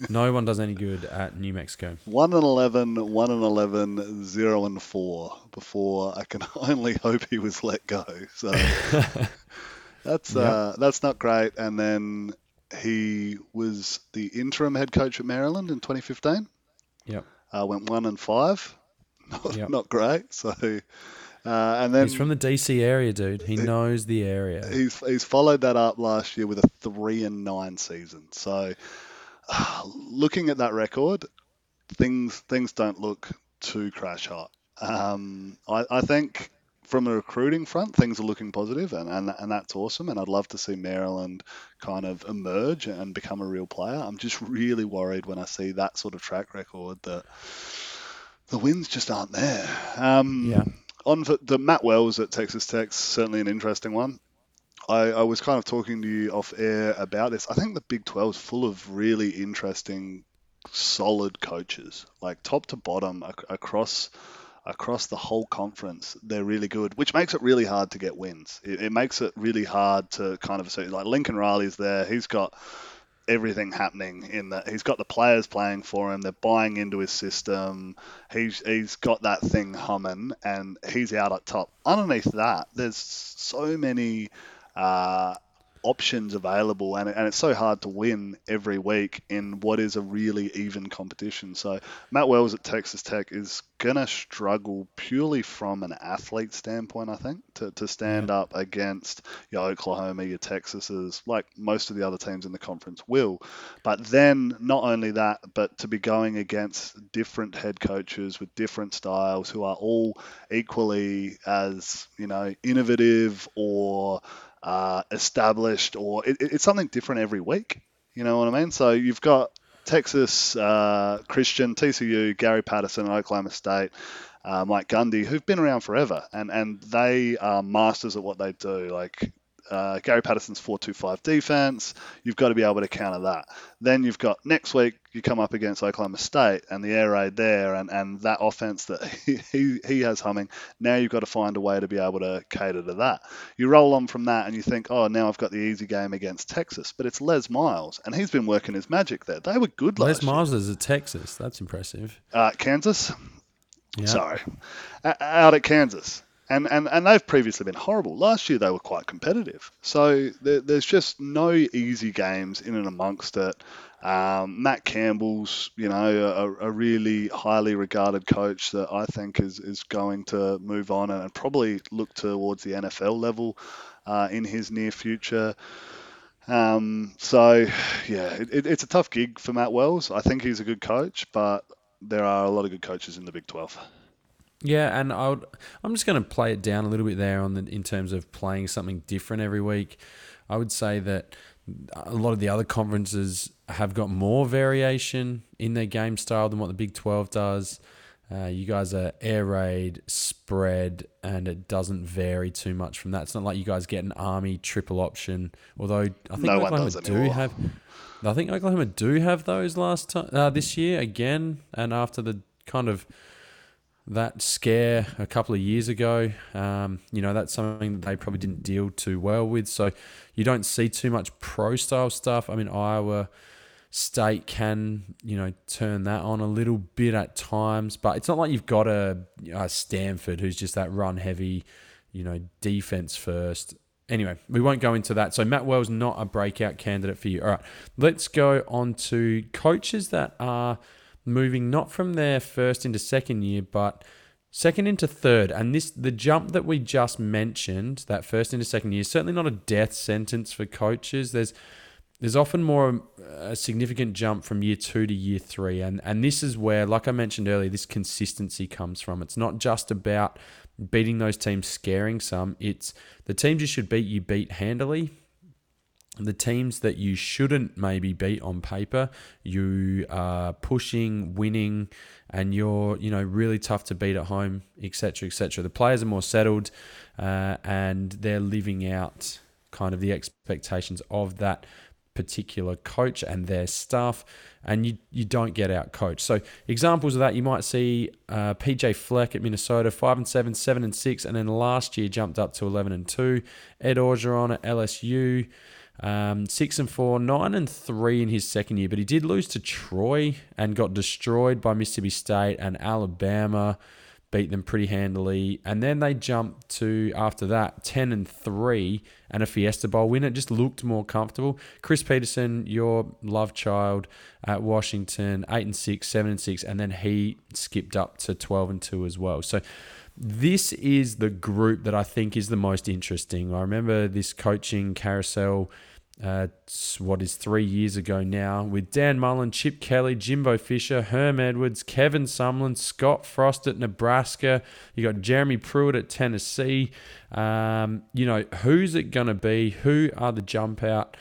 No one does any good at New Mexico. 1 and 11, 1 and 11, 0 and 4 before I can only hope he was let go. So that's Yep. uh, that's not great. And then he was the interim head coach at Maryland in 2015. Yep. Uh, went 1 and 5. Not, Yep. not great. So uh, and then He's from the DC area, dude. He knows the area. he's he's followed that up last year with a three and nine season. So, looking at that record, things things don't look too crash hot. Um, I, I think from a recruiting front, things are looking positive, and, and and that's awesome. And I'd love to see Maryland kind of emerge and become a real player. I'm just really worried when I see that sort of track record that the wins just aren't there. Um, Yeah. On for the Matt Wells at Texas Tech, certainly an interesting one. I, I was kind of talking to you off air about this. I think the Big 12 is full of really interesting, solid coaches, like top to bottom ac- across across the whole conference. They're really good, which makes it really hard to get wins. It, it makes it really hard to kind of say like Lincoln Riley's there. He's got everything happening in that. He's got the players playing for him. They're buying into his system. He's he's got that thing humming and he's out at top. Underneath that there's so many uh, options available and, and it's so hard to win every week in what is a really even competition. So matt wells at texas tech is gonna struggle purely from an athlete standpoint i think to, to stand up against your oklahoma your texases like most of the other teams in the conference will. But then not only that but to be going against different head coaches with different styles who are all equally as you know innovative or uh, established or it, it- it's something different every week you know what i mean? So you've got texas uh, christian tcu gary patterson oklahoma state uh, mike gundy who've been around forever and and they are masters at what they do like uh, Gary Patterson's 4-2-5 defense. You've got to be able to counter that. Then you've got next week you come up against Oklahoma State and the air raid there and, and that offense that he, he, he has humming. Now you've got to find a way to be able to cater to that. You roll on from that and you think, oh, now I've got the easy game against Texas, but it's Les Miles and he's been working his magic there. They were good Les last year. Miles is at Texas. That's impressive. Uh, Kansas, Yeah. sorry, out at Kansas. And, and, and they've previously been horrible. Last year they were quite competitive. So there, there's just no easy games in and amongst it. Um, Matt Campbell's, you know, a, a really highly regarded coach that I think is, is going to move on and probably look towards the NFL level uh, in his near future. Um, so, yeah, it, it, it's a tough gig for Matt Wells. I think he's a good coach, but there are a lot of good coaches in the Big 12. Yeah, and I would, I'm just going to play it down a little bit there on the in terms of playing something different every week. I would say that a lot of the other conferences have got more variation in their game style than what the Big 12 does. Uh, you guys are air raid, spread, and it doesn't vary too much from that. It's not like you guys get an army triple option. Although I think No Oklahoma does do anymore. have, I think Oklahoma do have those last time uh, this year again, and after the kind of that scare a couple of years ago. Um, you know, that's something that they probably didn't deal too well with. So you don't see too much pro style stuff. I mean, Iowa State can, you know, turn that on a little bit at times, but it's not like you've got a, a Stanford who's just that run heavy, you know, defense first. Anyway, we won't go into that. So Matt Wells not a breakout candidate for you. All right, let's go on to coaches that are moving not from their first into second year, but second into third. And this the jump that we just mentioned, that first into second year, is certainly not a death sentence for coaches. There's there's often more a significant jump from year two to year three, and and this is where, like I mentioned earlier, this consistency comes from. It's not just about beating those teams, scaring some. It's the teams you should beat, you beat handily the teams that you shouldn't maybe beat on paper, you are pushing, winning, and you're you know really tough to beat at home, etc., etc. The players are more settled, uh, and they're living out kind of the expectations of that particular coach and their staff, and you, you don't get out coached. So examples of that, you might see uh, PJ Fleck at Minnesota, five and seven, seven and six, and then last year jumped up to eleven and two. Ed Orgeron at LSU. Um, six and four, nine and three in his second year, but he did lose to Troy and got destroyed by Mississippi State and Alabama beat them pretty handily. And then they jumped to, after that, 10 and 3 and a Fiesta Bowl win. It just looked more comfortable. Chris Petersen, your love child at Washington, 8 and 6, 7 and 6, and then he skipped up to 12 and 2 as well. So this is the group that I think is the most interesting. I remember this coaching carousel uh, what is three years ago now, with Dan Mullen, Chip Kelly, Jimbo Fisher, Herm Edwards, Kevin Sumlin, Scott Frost at Nebraska. You got Jeremy Pruitt at Tennessee. Um, you know, who's it going to be? Who are the jump out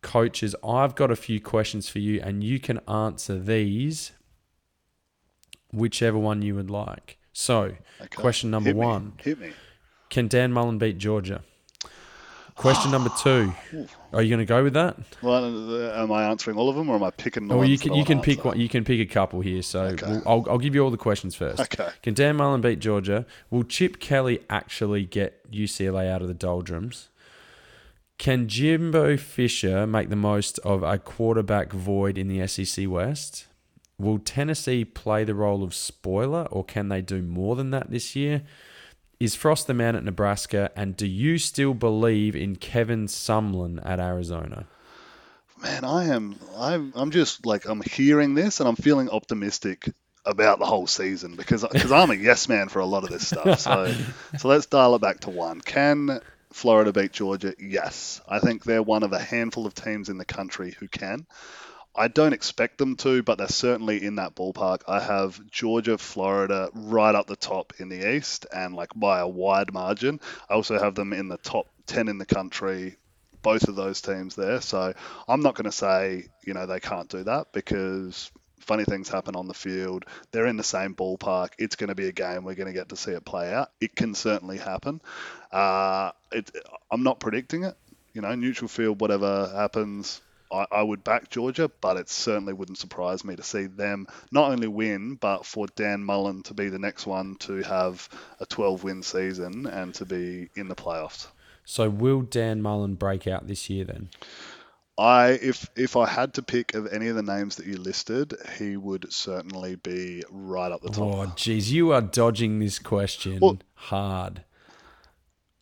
coaches? I've got a few questions for you, and you can answer these whichever one you would like. So, okay. question number Hit one. Can Dan Mullen beat Georgia? Question number two. Are you going to go with that? Well, uh, am I answering all of them, or am I picking? Well, you can you can pick one. You can pick a couple here. So okay. we'll, I'll I'll give you all the questions first. Okay. Can Dan Mullen beat Georgia? Will Chip Kelly actually get UCLA out of the doldrums? Can Jimbo Fisher make the most of a quarterback void in the SEC West? Will Tennessee play the role of spoiler, or can they do more than that this year? Is Frost the man at Nebraska? And do you still believe in Kevin Sumlin at Arizona? Man, I am. I'm. I'm just like I'm hearing this and I'm feeling optimistic about the whole season because because I'm a yes man for a lot of this stuff. So so let's dial it back to one. Can Florida beat Georgia? Yes, I think they're one of a handful of teams in the country who can. I don't expect them to, but they're certainly in that ballpark. I have Georgia, Florida right up the top in the East and like by a wide margin. I also have them in the top 10 in the country, both of those teams there. So I'm not going to say, you know, they can't do that because funny things happen on the field. They're in the same ballpark. It's going to be a game. We're going to get to see it play out. It can certainly happen. Uh, it, I'm not predicting it. You know, neutral field, whatever happens, I, I, would back Georgia, but it certainly wouldn't surprise me to see them not only win, but for Dan Mullen to be the next one to have a 12 win season and to be in the playoffs. So, will Dan Mullen break out this year then? I if if I had to pick of any of the names that you listed, he would certainly be right up the top. Oh, geez, you are dodging this question well, hard.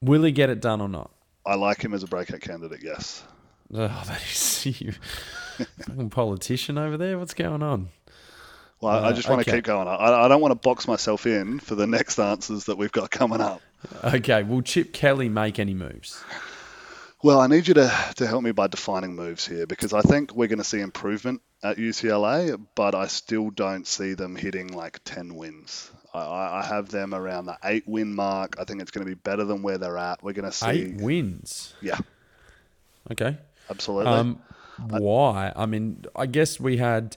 Will he get it done or not? I like him as a breakout candidate. Yes. Oh, that is you. Fucking politician over there. What's going on? Well, uh, I just want okay. to keep going. I, I don't want to box myself in for the next answers that we've got coming up. Okay. Will Chip Kelly make any moves? Well, I need you to, to help me by defining moves here because I think we're going to see improvement at UCLA, but I still don't see them hitting like 10 wins. I, I have them around the eight win mark. I think it's going to be better than where they're at. We're going to see. Eight wins? Yeah. Okay. Absolutely. Um, why? I mean, I guess we had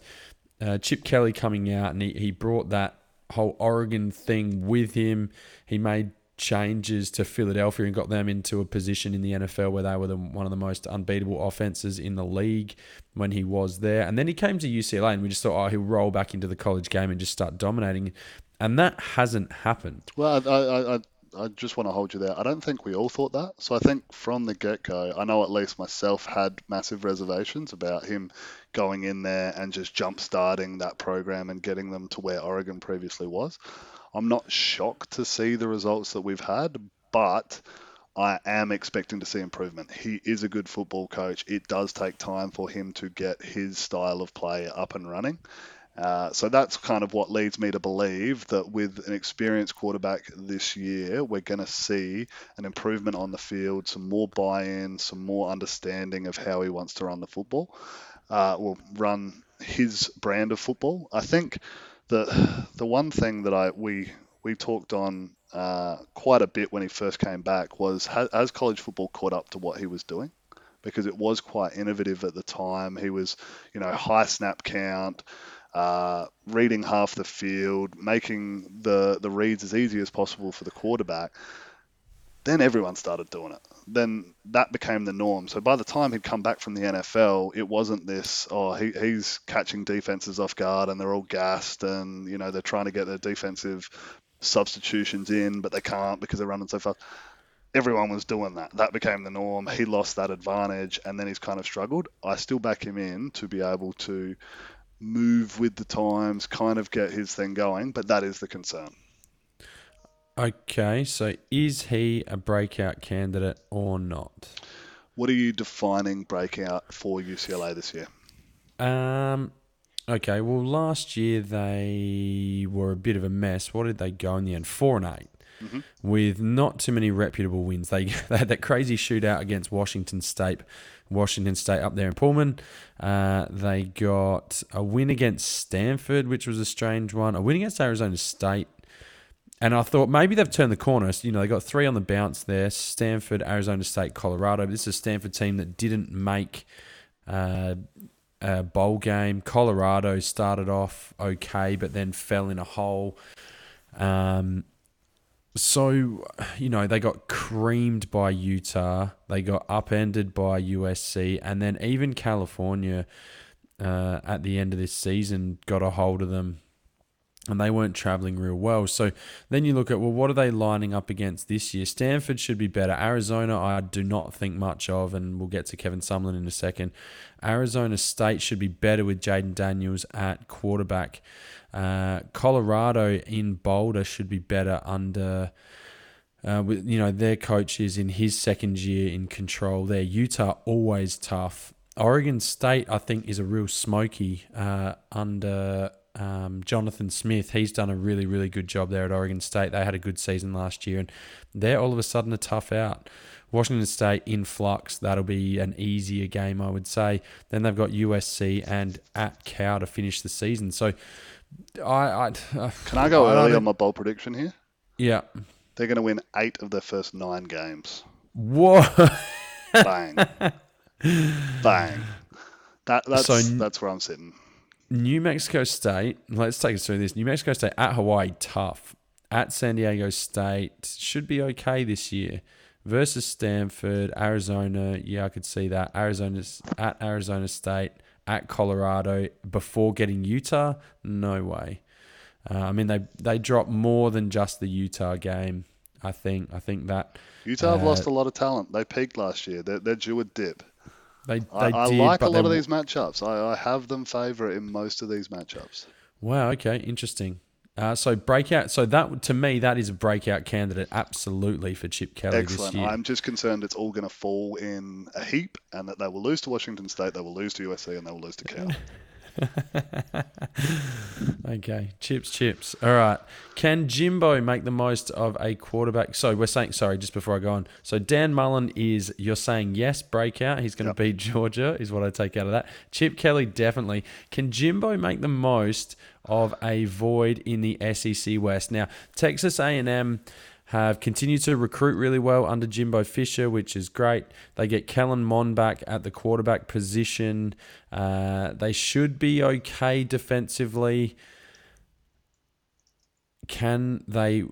uh, Chip Kelly coming out and he, he brought that whole Oregon thing with him. He made changes to Philadelphia and got them into a position in the NFL where they were the, one of the most unbeatable offenses in the league when he was there. And then he came to UCLA and we just thought, oh, he'll roll back into the college game and just start dominating. And that hasn't happened. Well, I, I, I I just want to hold you there. I don't think we all thought that. So I think from the get go, I know at least myself had massive reservations about him going in there and just jump starting that program and getting them to where Oregon previously was. I'm not shocked to see the results that we've had, but I am expecting to see improvement. He is a good football coach. It does take time for him to get his style of play up and running. Uh, so that's kind of what leads me to believe that with an experienced quarterback this year, we're going to see an improvement on the field, some more buy-in, some more understanding of how he wants to run the football, uh, will run his brand of football. I think the the one thing that I we we talked on uh, quite a bit when he first came back was has, has college football caught up to what he was doing? Because it was quite innovative at the time. He was, you know, high snap count uh, reading half the field, making the, the reads as easy as possible for the quarterback. then everyone started doing it. Then that became the norm. So by the time he'd come back from the NFL, it wasn't this, oh, he, he's catching defenses off guard and they're all gassed and, you know, they're trying to get their defensive substitutions in, but they can't because they're running so fast. Everyone was doing that. That became the norm. He lost that advantage and then he's kind of struggled. I still back him in to be able to move with the times, kind of get his thing going, but that is the concern. Okay, so is he a breakout candidate or not? What are you defining breakout for UCLA this year? Um, okay, well, last year they were a bit of a mess. What did they go in the end? Four and 8 Mhm. with not too many reputable wins. They, they had that crazy shootout against Washington State. Washington State up there in Pullman. Uh, they got a win against Stanford, which was a strange one. A win against Arizona State. And I thought maybe they've turned the corner. You know, they got three on the bounce there Stanford, Arizona State, Colorado. This is a Stanford team that didn't make uh, a bowl game. Colorado started off okay, but then fell in a hole. Um, so, you know, they got creamed by Utah. They got upended by USC. And then even California uh, at the end of this season got a hold of them and they weren't traveling real well. So then you look at, well, what are they lining up against this year? Stanford should be better. Arizona, I do not think much of, and we'll get to Kevin Sumlin in a second. Arizona State should be better with Jayden Daniels at quarterback. Uh, Colorado in Boulder should be better under. Uh, with, you know their coach is in his second year in control there. Utah always tough. Oregon State I think is a real smoky uh, under um, Jonathan Smith. He's done a really really good job there at Oregon State. They had a good season last year, and they're all of a sudden a tough out. Washington State in flux. That'll be an easier game, I would say. Then they've got USC and at Cow to finish the season. So, I, I uh, Can I go I early on my bold prediction here? yeah. They're going to win eight of their first nine games. What? Bang. Bang. That, that's, So- that's where I'm sitting. New Mexico State. Let's take us through this. New Mexico State at Hawaii, tough. At San Diego State, should be okay this year. Versus Stanford, Arizona. Yeah, I could see that. Arizona's at Arizona State, at Colorado before getting Utah. No way. Uh, I mean, they they dropped more than just the Utah game. I think. I think that Utah have Uh, lost a lot of talent. They peaked last year. They're, they're due a dip. they they I, I did. like a lot of these matchups. I, I have them favourite in most of these matchups. Wow. Okay. Interesting. Uh, so breakout. So that to me, that is a breakout candidate, absolutely for Chip Kelly Excellent. this year. I'm just concerned it's all going to fall in a heap and that they will lose to Washington State, they will lose to USC, and they will lose to Cal. Okay, chips, chips. All right. Can Jimbo make the most of a quarterback? So we're saying, sorry, just before I go on. So Dan Mullen is, you're saying yes, breakout. He's going to Yep. beat Georgia, is what I take out of that. Chip Kelly, definitely. Can Jimbo make the most of a void in the SEC West? Now, Texas A&M have continued to recruit really well under Jimbo Fisher, which is great. They get Kellen Mond back at the quarterback position. Uh, they should be okay defensively. Can they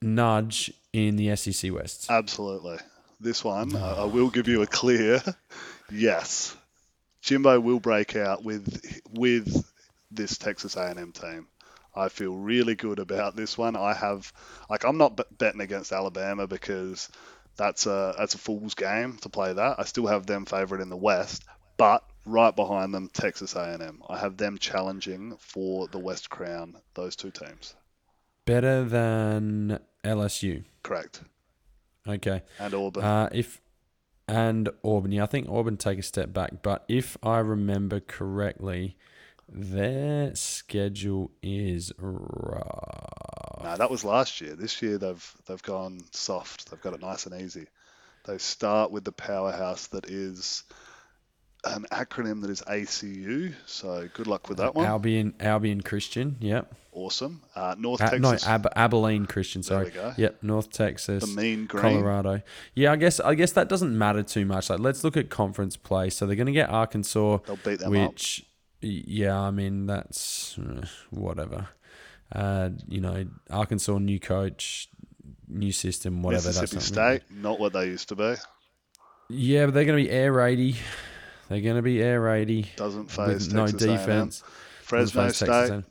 nudge in the SEC West? Absolutely. This one, I I will give you a clear yes. Jimbo will break out with with this Texas A&M team. I feel really good about this one. I have, like, I'm not betting against Alabama because that's a that's a fool's game to play that. I still have them favourite in the West, but right behind them, Texas A&M. I have them challenging for the West Crown. Those two teams, Better than LSU. correct? Okay. And Auburn. Uh, if and Auburn, yeah, I think Auburn take a step back, but if I remember correctly, their schedule is rough. No, that was last year. This year they've they've gone soft. They've got it nice and easy. They start with the powerhouse that is an acronym that is ACU. So good luck with that one. Albion, Albion Christian, yep. Awesome. Uh, North Uh, no, Ab- Abilene Christian. There Sorry. we go. Yep, North Texas. the Mean Green. Colorado. Yeah, I guess I guess that doesn't matter too much. Like, let's look at conference play. So they're going to get Arkansas, They'll beat them which, y- yeah, I mean that's uh, whatever. Uh, you know, Arkansas new coach. new system, whatever. Mississippi that's State, not what they used to be. Yeah, but they're going to be air raidy. They're going to be air raidy Doesn't face with no defense. Fresno State.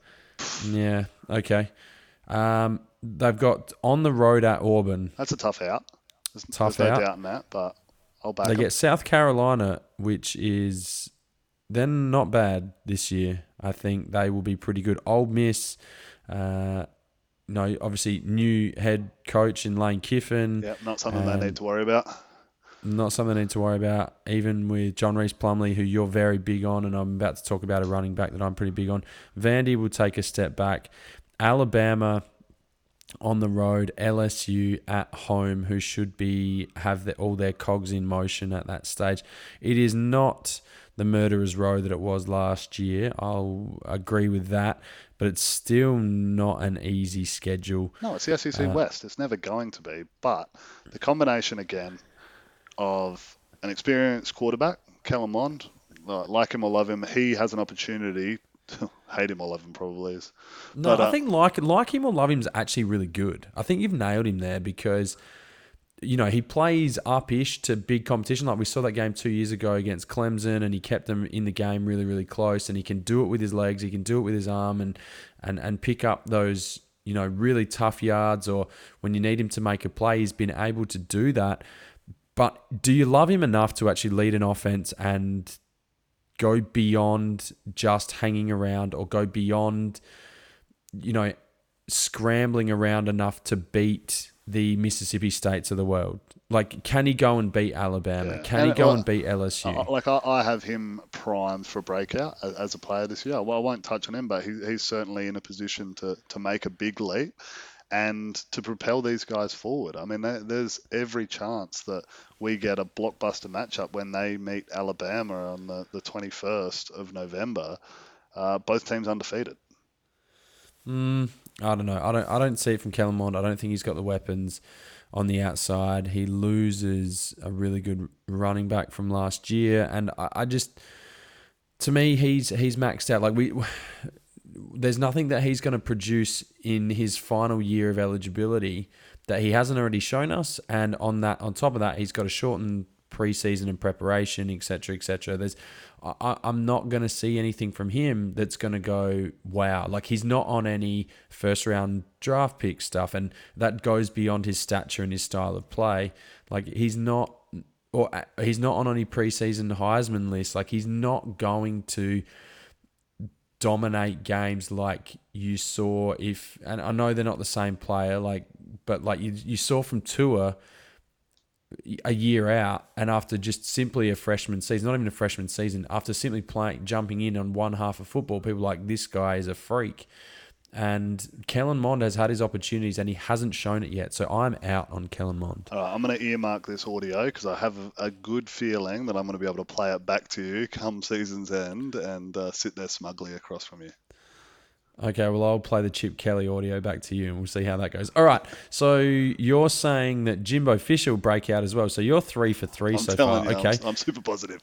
Yeah. Okay. Um, they've got on the road at Auburn. that's a tough out. There's, Tough there's no out. doubt in that, but I'll back They them. get South Carolina, which is they're not bad this year. I think they will be pretty good. Ole Miss, uh, no, obviously new head coach in Lane Kiffin. Yeah, not something they Um, need to worry about. Not something I need to worry about. Even with John Rhys Plumlee, who you're very big on, and I'm about to talk about a running back that I'm pretty big on. Vandy will take a step back. Alabama on the road, LSU at home, who should be have the, all their cogs in motion at that stage. It is not the murderer's row that it was last year. I'll agree with that, but it's still not an easy schedule. No, it's the SEC Uh, West. It's never going to be. But the combination again of an experienced quarterback, Kellen Mond, like him or love him, he has an opportunity. To, hate him or love him probably is. No, But, I uh, think like like him or love him is actually really good. I think you've nailed him there because you know he plays up-ish to big competition. Like we saw that game two years ago against Clemson, and he kept them in the game really really close. And he can do it with his legs, he can do it with his arm, and and and pick up those you know really tough yards. Or when you need him to make a play, he's been able to do that. But do you love him enough to actually lead an offense and go beyond just hanging around or go beyond, you know, scrambling around enough to beat the Mississippi states of the world? Like, can he go and beat Alabama? Yeah. Can he go well, and beat LSU? Like I, I have him primed for a breakout a- as a player this year. Well, I won't touch on him, but he, he's certainly in a position to, to make a big leap and to propel these guys forward. I mean, there, there's every chance that we get a blockbuster matchup when they meet Alabama on the, the 21st of November. Uh, both teams undefeated. Mm, I don't know. I don't. I don't see it from Kellen Mond. I don't think he's got the weapons on the outside. He loses a really good running back from last year, and I, I just, to me, he's he's maxed out. Like we, there's nothing that he's going to produce in his final year of eligibility that he hasn't already shown us. And on that, on top of that, he's got a shortened preseason and preparation, etc., etc. There's, I, I'm not going to see anything from him that's going to go wow. Like he's not on any first round draft pick stuff, and that goes beyond his stature and his style of play. Like he's not, or uh, he's not on any preseason Heisman list. Like he's not going to dominate games like you saw if and I know they're not the same player like but like you you saw from Tua a year out and after just simply a freshman season not even a freshman season after simply playing jumping in on one half of football people like this guy is a freak. And Kellen Mond has had his opportunities and he hasn't shown it yet. So I'm out on Kellen Mond. All right, I'm going to earmark this audio because I have a, a good feeling that I'm going to be able to play it back to you come season's end and uh, sit there smugly across from you. Okay, well, I'll play the Chip Kelly audio back to you and we'll see how that goes. All right, so you're saying that Jimbo Fisher will break out as well. So you're three for 3 I'm so far. you, okay. I'm, I'm super positive.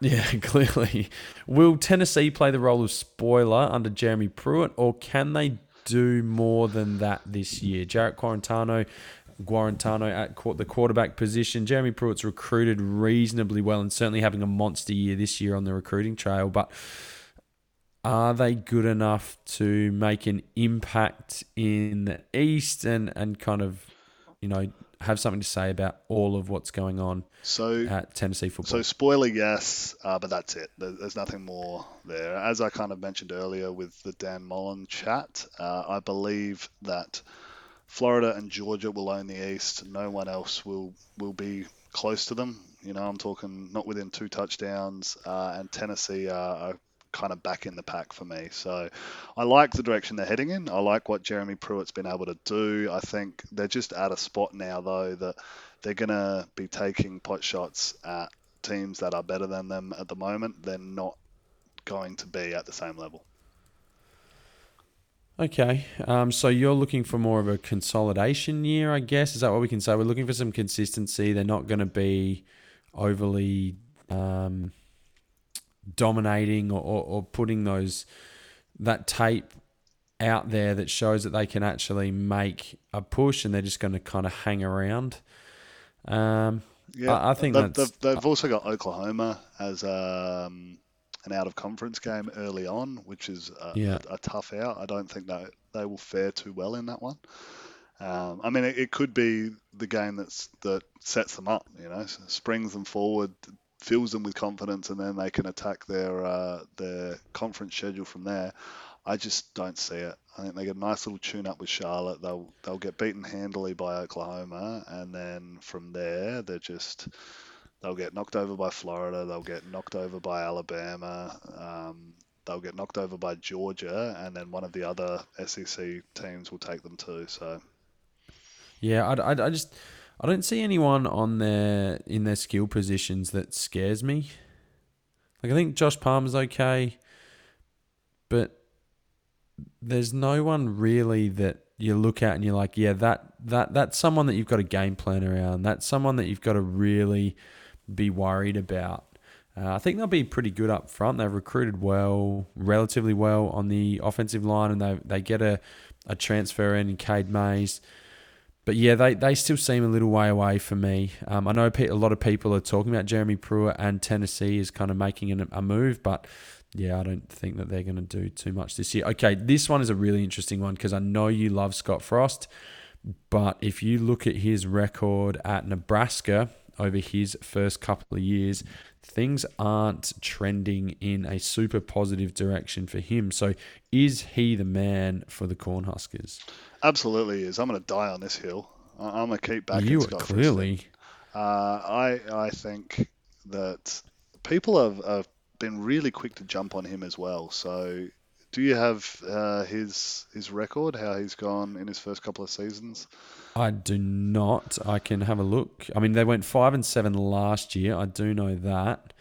Yeah, clearly. Will Tennessee play the role of spoiler under Jeremy Pruitt or can they do more than that this year? Jarrett Quarantano. Guarantano at the quarterback position. Jeremy Pruitt's recruited reasonably well and certainly having a monster year this year on the recruiting trail. But are they good enough to make an impact in the East and, and kind of, you know, have something to say about all of what's going on So, at Tennessee football? so spoiler, yes, uh, but that's it. There, there's nothing more there. As I kind of mentioned earlier with the Dan Mullen chat, uh, I believe that Florida and Georgia will own the East. No one else will will be close to them. You know, I'm talking not within two touchdowns, uh, and Tennessee are, are kind of back in the pack for me. So I like the direction they're heading in. I like what Jeremy Pruitt's been able to do. I think they're just at a spot now, though, that they're going to be taking pot shots at teams that are better than them at the moment. They're not going to be at the same level. Okay, um, so you're looking for more of a consolidation year, I guess. Is that what we can say? We're looking for some consistency. They're not going to be overly um, dominating or, or, or putting those that tape out there that shows that they can actually make a push and they're just going to kind of hang around. Um, Yeah, I, I think they've, that's they've, they've also got Oklahoma as um, an out of conference game early on, which is a, Yeah. a, a tough out. I don't think that they will fare too well in that one. Um, I mean, it, it could be the game that's that sets them up, you know, springs them forward, fills them with confidence, and then they can attack their uh, their conference schedule from there. I just don't see it. I think they get a nice little tune up with Charlotte. They'll they'll get beaten handily by Oklahoma, and then from there they're just they'll get knocked over by Florida. They'll get knocked over by Alabama. Um, they'll get knocked over by Georgia, and then one of the other SEC teams will take them too. So Yeah, I, I, I just I don't see anyone on their in their skill positions that scares me. Like I think Josh Palmer's okay, but there's no one really that you look at and you're like, yeah, that that that's someone that you've got a game plan around. That's someone that you've got to really be worried about. Uh, I think they'll be pretty good up front. They've recruited well, relatively well on the offensive line, and they they get a, a transfer in in Cade Mays but yeah, they, they still seem a little way away for me. Um, I know a lot of people are talking about Jeremy Pruitt and Tennessee is kind of making an, a move, but yeah, I don't think that they're going to do too much this year. Okay, this one is a really interesting one because I know you love Scott Frost, but if you look at his record at Nebraska over his first couple of years, things aren't trending in a super positive direction for him. So is he the man for the Cornhuskers? absolutely is. I'm going to die on this hill. I'm going to keep backing you are Scott clearly. Uh, I I think that people have, have been really quick to jump on him as well. So, do you have uh, his his record? How he's gone in his first couple of seasons? I do not. I can have a look. I mean, they went five and seven last year. I do know that,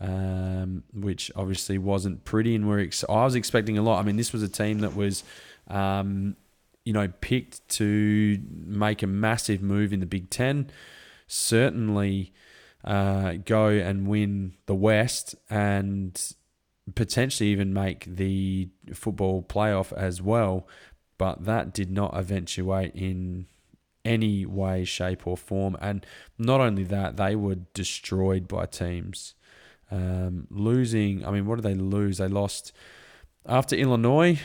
um, which obviously wasn't pretty. And we're ex- I was expecting a lot. I mean, this was a team that was, um, you know, picked to make a massive move in the Big Ten. Certainly, uh, go and win the West and potentially even make the football playoff as well. But that did not eventuate in any way, shape, or form. And not only that, they were destroyed by teams. Um, losing, I mean, what did they lose? They lost after Illinois.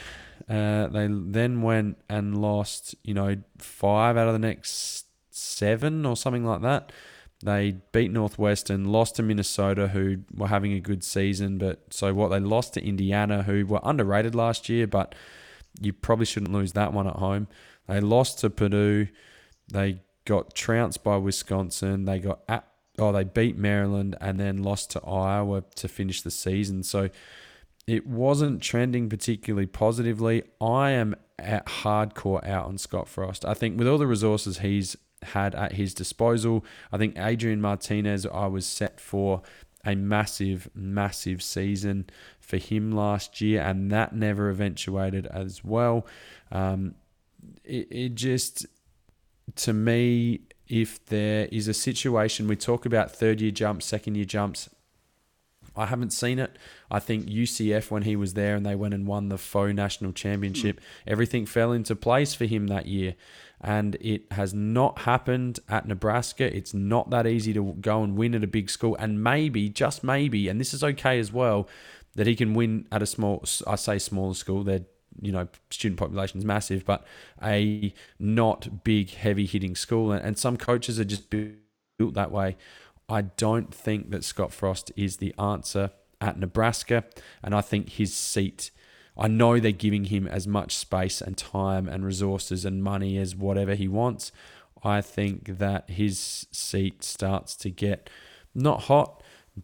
Uh, they then went and lost, you know, five out of the next seven or something like that. They beat Northwestern, lost to Minnesota, who were having a good season. But so what? They lost to Indiana, who were underrated last year, but you probably shouldn't lose that one at home. They lost to Purdue. They got trounced by Wisconsin. They got at, oh they beat Maryland and then lost to Iowa to finish the season. So it wasn't trending particularly positively. I am at hardcore out on Scott Frost. I think with all the resources he's had at his disposal, I think Adrian Martinez I was set for a massive, massive season for him last year, and that never eventuated as well. Um, it, it just, to me, if there is a situation, we talk about third year jumps, second year jumps. I haven't seen it. I think UCF, when he was there and they went and won the faux national championship, hmm. everything fell into place for him that year. And it has not happened at Nebraska. It's not that easy to go and win at a big school. And maybe, just maybe, and this is okay as well, that he can win at a small, I say smaller school. They're you know, student population is massive, but a not big, heavy hitting school. And, some coaches are just built that way. I don't think that Scott Frost is the answer at Nebraska. And I think his seat, I know they're giving him as much space and time and resources and money as whatever he wants. I think that his seat starts to get not hot,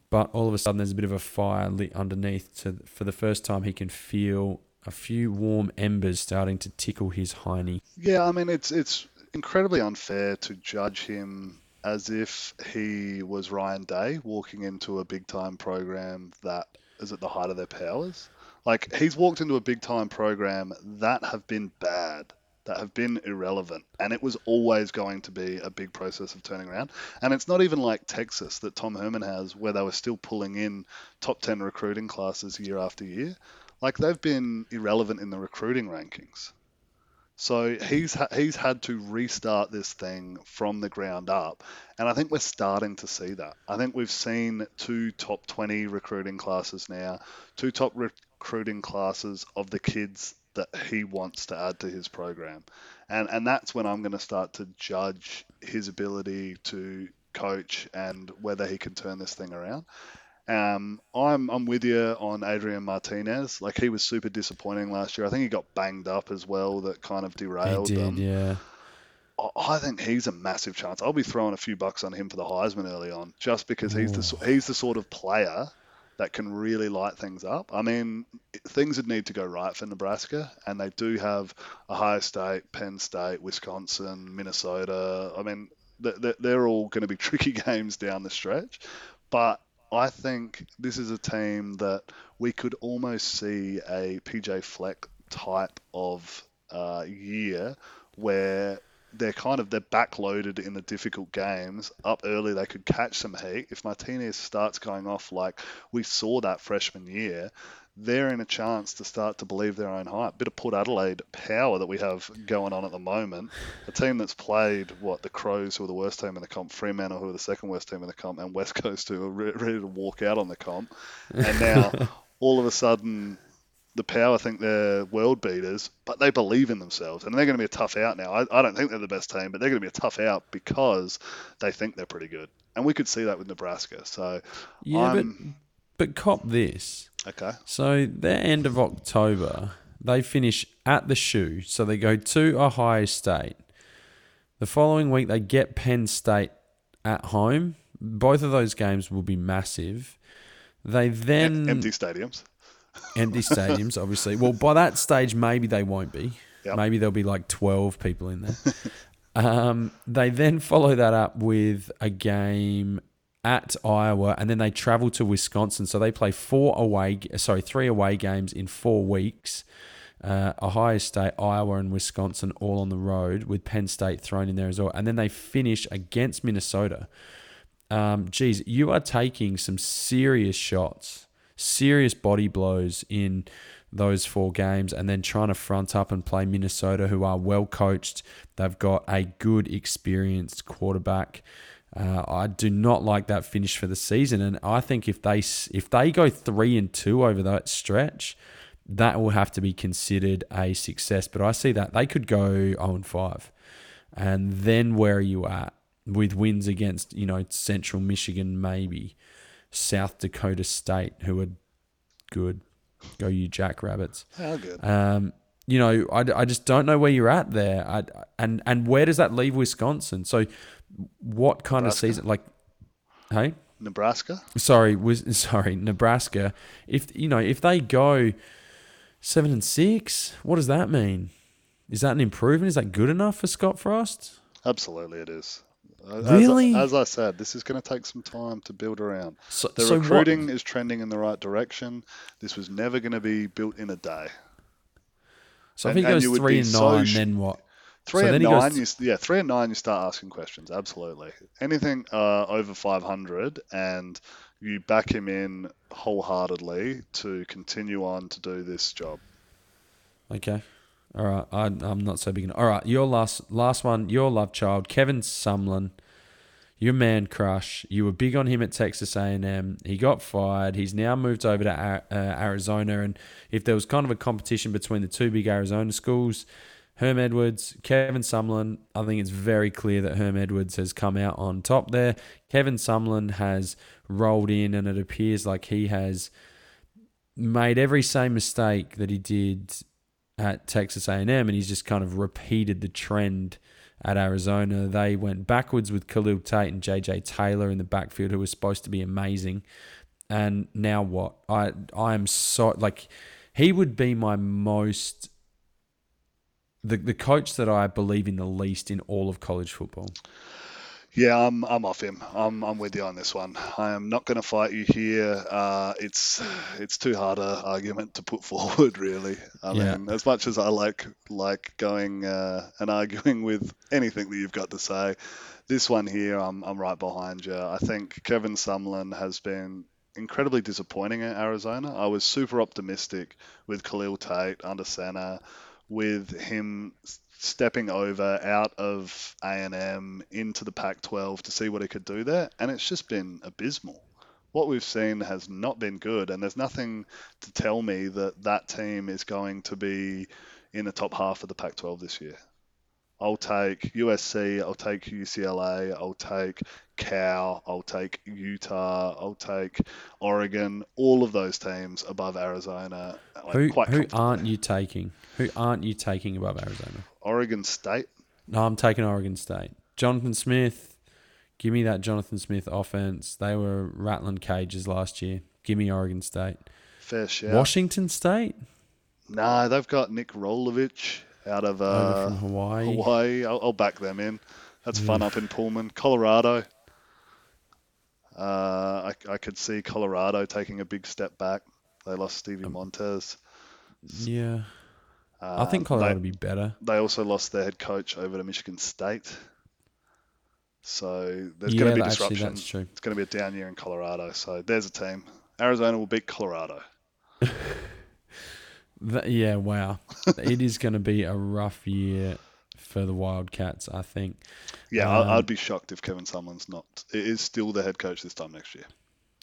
but all of a sudden there's a bit of a fire lit underneath. To for the first time, he can feel a few warm embers starting to tickle his hiney. Yeah, I mean it's it's incredibly unfair to judge him as if he was Ryan Day walking into a big time program that is at the height of their powers. Like he's walked into a big time program that have been bad, that have been irrelevant, and it was always going to be a big process of turning around. And it's not even like Texas that Tom Herman has, where they were still pulling in top ten recruiting classes year after year. Like they've been irrelevant in the recruiting rankings. So he's he's had to restart this thing from the ground up, and I think we're starting to see that. I think we've seen two top 20 recruiting classes now, two top recruiting classes of the kids that he wants to add to his program, and and that's when I'm going to start to judge his ability to coach and whether he can turn this thing around. Um, I'm I'm with you on Adrian Martinez. Like he was super disappointing last year. I think he got banged up as well. That kind of derailed he did, them. yeah. I- think he's a massive chance. I'll be throwing a few bucks on him for the Heisman early on, just because he's the he's the sort of player that can really light things up. I mean, things would need to go right for Nebraska, and they do have Ohio State, Penn State, Wisconsin, Minnesota. I mean, th- th- they're all going to be tricky games down the stretch, but I think this is a team that we could almost see a PJ Fleck type of uh, year where they're kind of they're backloaded in the difficult games. Up early, they could catch some heat. If Martinez starts going off like we saw that freshman year, they're in a chance to start to believe their own hype. Bit of Port Adelaide power that we have going on at the moment. A team that's played what the Crows, who are the worst team in the comp, Fremantle, who are the second worst team in the comp, and West Coast, who are re- ready to walk out on the comp, and now all of a sudden the Power think they're world beaters, but they believe in themselves, and they're going to be a tough out now. I, I don't think they're the best team, but they're going to be a tough out because they think they're pretty good, and we could see that with Nebraska. So, Yeah, I'm, but but cop this. Okay, So their end of October, they finish at the shoe. So they go to Ohio State. The following week, they get Penn State at home. Both of those games will be massive. They then empty stadiums. empty stadiums, obviously. Well, by that stage, maybe they won't be. Yep. Maybe there'll be like 12 people in there. um, they then follow that up with a game at Iowa, and then they travel to Wisconsin. So they play four away, sorry, three away games in four weeks. Uh, Ohio State, Iowa, and Wisconsin all on the road, with Penn State thrown in there as well. And then they finish against Minnesota. Um, geez, you are taking some serious shots, serious body blows in those four games, and then trying to front up and play Minnesota, who are well coached. They've got a good, experienced quarterback. Uh, I do not like that finish for the season, and I think if they if they go three and two over that stretch, that will have to be considered a success. But I see that they could go zero and five, and then where are you at with wins against you know Central Michigan, maybe South Dakota State, who are good. Go you Jackrabbits. How good? Um, you know, I, I just don't know where you're at there. I, and and where does that leave Wisconsin? So, what kind Nebraska. of season? Like, hey, Nebraska. sorry, was sorry, Nebraska. If you know, if they go seven and six, what does that mean? Is that an improvement? Is that good enough for Scott Frost? Absolutely, it is. As- Really? As, I said, this is going to take some time to build around. So, The so recruiting is trending in the right direction. This was never going to be built in a day. so if and- he and goes you three and so nine, sh- then what? Three So and nine, you, yeah, three and nine, you start asking questions. Absolutely, anything uh, over five hundred, and you back him in wholeheartedly to continue on to do this job. Okay. All right. I, I'm not so big. All right. Your last last one. Your love child, Kevin Sumlin. Your man crush. You were big on him at Texas A&M. He got fired. He's now moved over to Ar- uh, Arizona. And if there was kind of a competition between the two big Arizona schools, Herm Edwards, Kevin Sumlin, I think it's very clear that Herm Edwards has come out on top there. Kevin Sumlin has rolled in, and it appears like he has made every same mistake that he did at Texas A&M, and he's just kind of repeated the trend at Arizona. They went backwards with Khalil Tate and JJ Taylor in the backfield, who was supposed to be amazing. And now what? I I am so like he would be my most the the coach that I believe in the least in all of college football. Yeah, I'm, I'm off him. I'm, I'm with you on this one. I am not going to fight you here. Uh, it's it's too hard a argument to put forward, really. I Yeah. mean, as much as I like like going uh, and arguing with anything that you've got to say, this one here, I'm, I'm right behind you. I think Kevin Sumlin has been incredibly disappointing at Arizona. I was super optimistic with Khalil Tate under center, with him stepping over out of A&M into the Pac-12 to see what he could do there, and it's just been abysmal. What we've seen has not been good, and there's nothing to tell me that that team is going to be in the top half of the Pac-12 this year. I'll take USC, I'll take UCLA, I'll take Cal, I'll take Utah, I'll take Oregon, all of those teams above Arizona. Like who who aren't you taking? Who aren't you taking above Arizona? Oregon State. No, I'm taking Oregon State. Jonathan Smith, give me that Jonathan Smith offense. They were rattling cages last year. Give me Oregon State. Fair share. Washington State. No, they've got Nick Rolovich out of uh, Hawaii. Hawaii. I'll, I'll, back them in. That's fun up in Pullman. Colorado. Uh, I, I could see Colorado taking a big step back. They lost Stevie um, Montez. Yeah. Uh, I think Colorado would be better. They also lost their head coach over to Michigan State. So there's yeah, going to be disruption. Actually, that's true. It's going to be a down year in Colorado. So there's a team. Arizona will beat Colorado. That, yeah, wow. it is going to be a rough year for the Wildcats, I think. Yeah, um, I'd be shocked if Kevin Sumlin's not. It is still the head coach this time next year.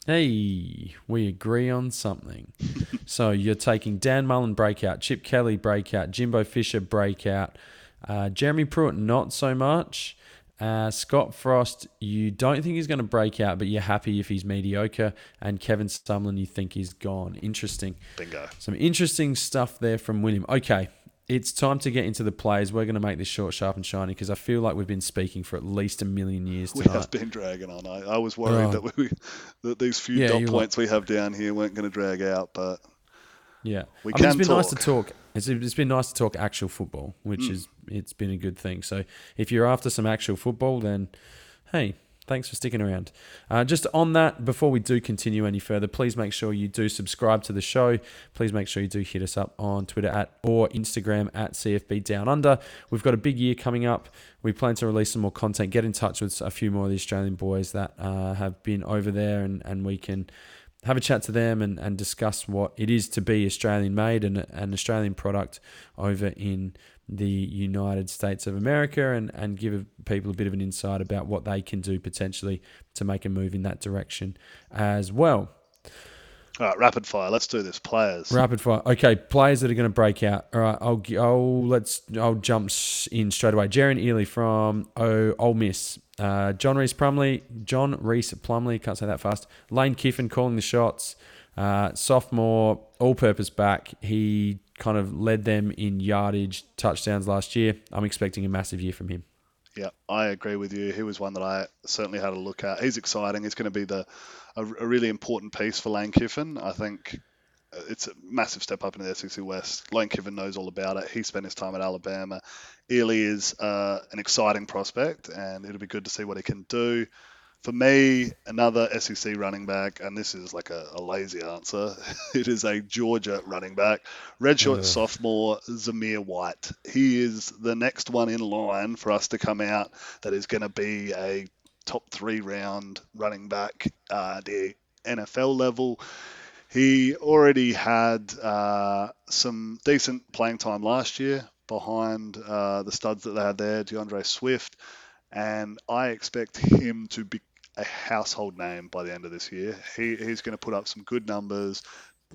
Hey, we agree on something. so you're taking Dan Mullen breakout, Chip Kelly breakout, Jimbo Fisher breakout, uh, Jeremy Pruitt not so much. Uh, Scott Frost, you don't think he's going to break out, but you're happy if he's mediocre. And Kevin Sumlin, you think he's gone. Interesting. Bingo. Some interesting stuff there from William. Okay, it's time to get into the plays. We're going to make this short, sharp, and shiny because I feel like we've been speaking for at least a million years tonight. We have been dragging on. I, I was worried oh. that we that these few yeah, dot points we have down here weren't going to drag out, but yeah, we I mean, it's been talk. nice to talk. It's, it's been nice to talk actual football, which mm. is it's been a good thing. So if you're after some actual football, then hey, thanks for sticking around. Uh, just on that, before we do continue any further, please make sure you do subscribe to the show. Please make sure you do hit us up on Twitter at or Instagram at CFB Down Under. We've got a big year coming up. We plan to release some more content. Get in touch with a few more of the Australian boys that uh, have been over there, and, and we can have a chat to them and, and discuss what it is to be Australian made and an Australian product over in the United States of America and, and give people a bit of an insight about what they can do potentially to make a move in that direction as well. All right, rapid fire. Let's do this. Players. Rapid fire. Okay, players that are going to break out. All right, I'll I'll let's I'll jump in straight away. Jerrion Ealy from oh, Ole Miss. Uh, John Rhys Plumlee, John Rhys Plumlee, Can't say that fast. Lane Kiffin calling the shots. Uh, sophomore, all-purpose back. He kind of led them in yardage, touchdowns last year. I'm expecting a massive year from him. Yeah, I agree with you. He was one that I certainly had a look at. He's exciting. He's going to be the a, a really important piece for Lane Kiffin. I think it's a massive step up in the SEC West. Lane Kiffin knows all about it. He spent his time at Alabama. Ealy is uh, an exciting prospect, and it'll be good to see what he can do. For me, another SEC running back, and this is like a, a lazy answer. it is a Georgia running back, redshirt yeah. sophomore Zamir White. He is the next one in line for us to come out that is going to be a top three round running back uh, the NFL level. He already had uh, some decent playing time last year behind uh, the studs that they had there, D'Andre Swift, and I expect him to be a household name by the end of this year. He, he's going to put up some good numbers.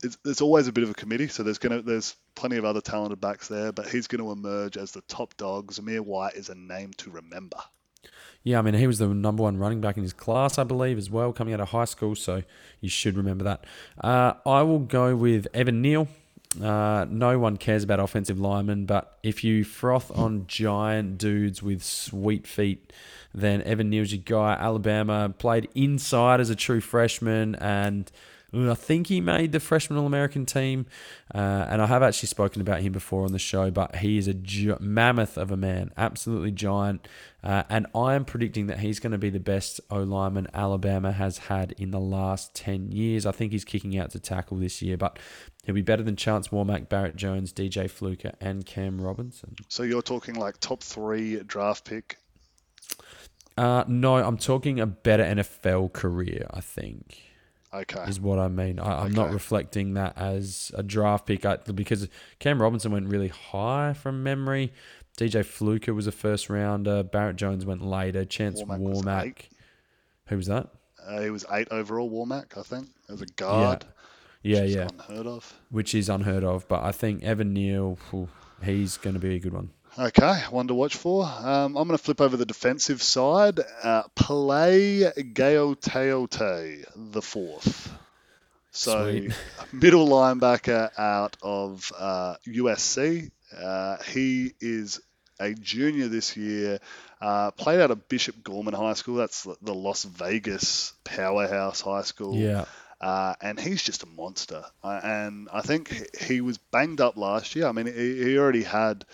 It's, it's always a bit of a committee, so there's going to there's plenty of other talented backs there, but he's going to emerge as the top dog. Zamir White is a name to remember. Yeah, I mean, he was the number one running back in his class, I believe, as well, coming out of high school. So you should remember that. Uh, I will go with Evan Neal. Uh, no one cares about offensive linemen, but if you froth on giant dudes with sweet feet, then Evan Neal's your guy. Alabama played inside as a true freshman and I think he made the freshman All American team, uh, and I have actually spoken about him before on the show. But he is a gi- mammoth of a man, absolutely giant, uh, and I am predicting that he's going to be the best O lineman Alabama has had in the last ten years. I think he's kicking out to tackle this year, but he'll be better than Chance Warmack, Barrett Jones, DJ Fluker, and Cam Robinson. So you're talking like top three draft pick. Uh, no, I'm talking a better NFL career. I think. Okay. is what I mean. I, I'm not reflecting that as a draft pick I, because Cam Robinson went really high from memory. DJ Fluker was a first rounder. Barrett Jones went later. Chance was Warmack. eight. Who was that? Uh, he was eight overall, Warmack, I think, as a guard. Yeah, which is yeah, Unheard of. which is unheard of. But I think Evan Neal, he's going to be a good one. Okay, one to watch for. Um, I'm going to flip over the defensive side. Uh, Play Gaoteote, the fourth. So, Sweet. middle linebacker out of uh, USC. Uh, he is a junior this year. Uh, played out of Bishop Gorman High School. That's the Las Vegas powerhouse high school. Yeah, Uh, and he's just a monster. Uh, and I think he- was banged up last year. I mean, he, he already had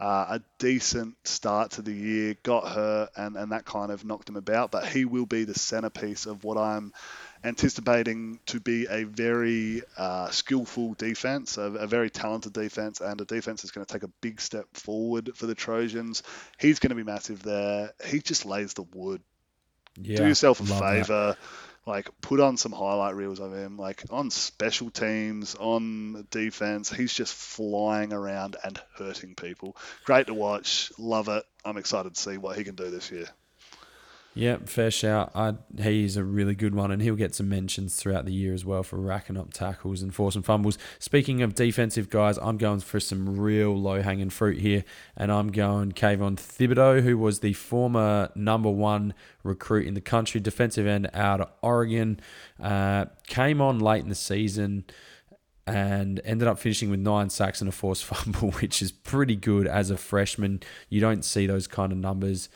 uh, a decent start to the year, got hurt, and, and that kind of knocked him about. But he will be the centerpiece of what I'm anticipating to be a very uh, skillful defense, a, a very talented defense, and a defense that's going to take a big step forward for the Trojans. He's going to be massive there. He just lays the wood yeah. do yourself a favor. that. Like put on some highlight reels of him like on special teams on defense. He's just flying around and hurting people. Great to watch. Love it. I'm excited to see what he can do this year Yeah, fair shout. I, he's a really good one, and he'll get some mentions throughout the year as well for racking up tackles and forcing fumbles. Speaking of defensive guys, I'm going for some real low hanging fruit here, and I'm going Kayvon Thibodeaux, who was the former number one recruit in the country, defensive end out of Oregon. Uh, came on late in the season and ended up finishing with nine sacks and a forced fumble, which is pretty good as a freshman. You don't see those kind of numbers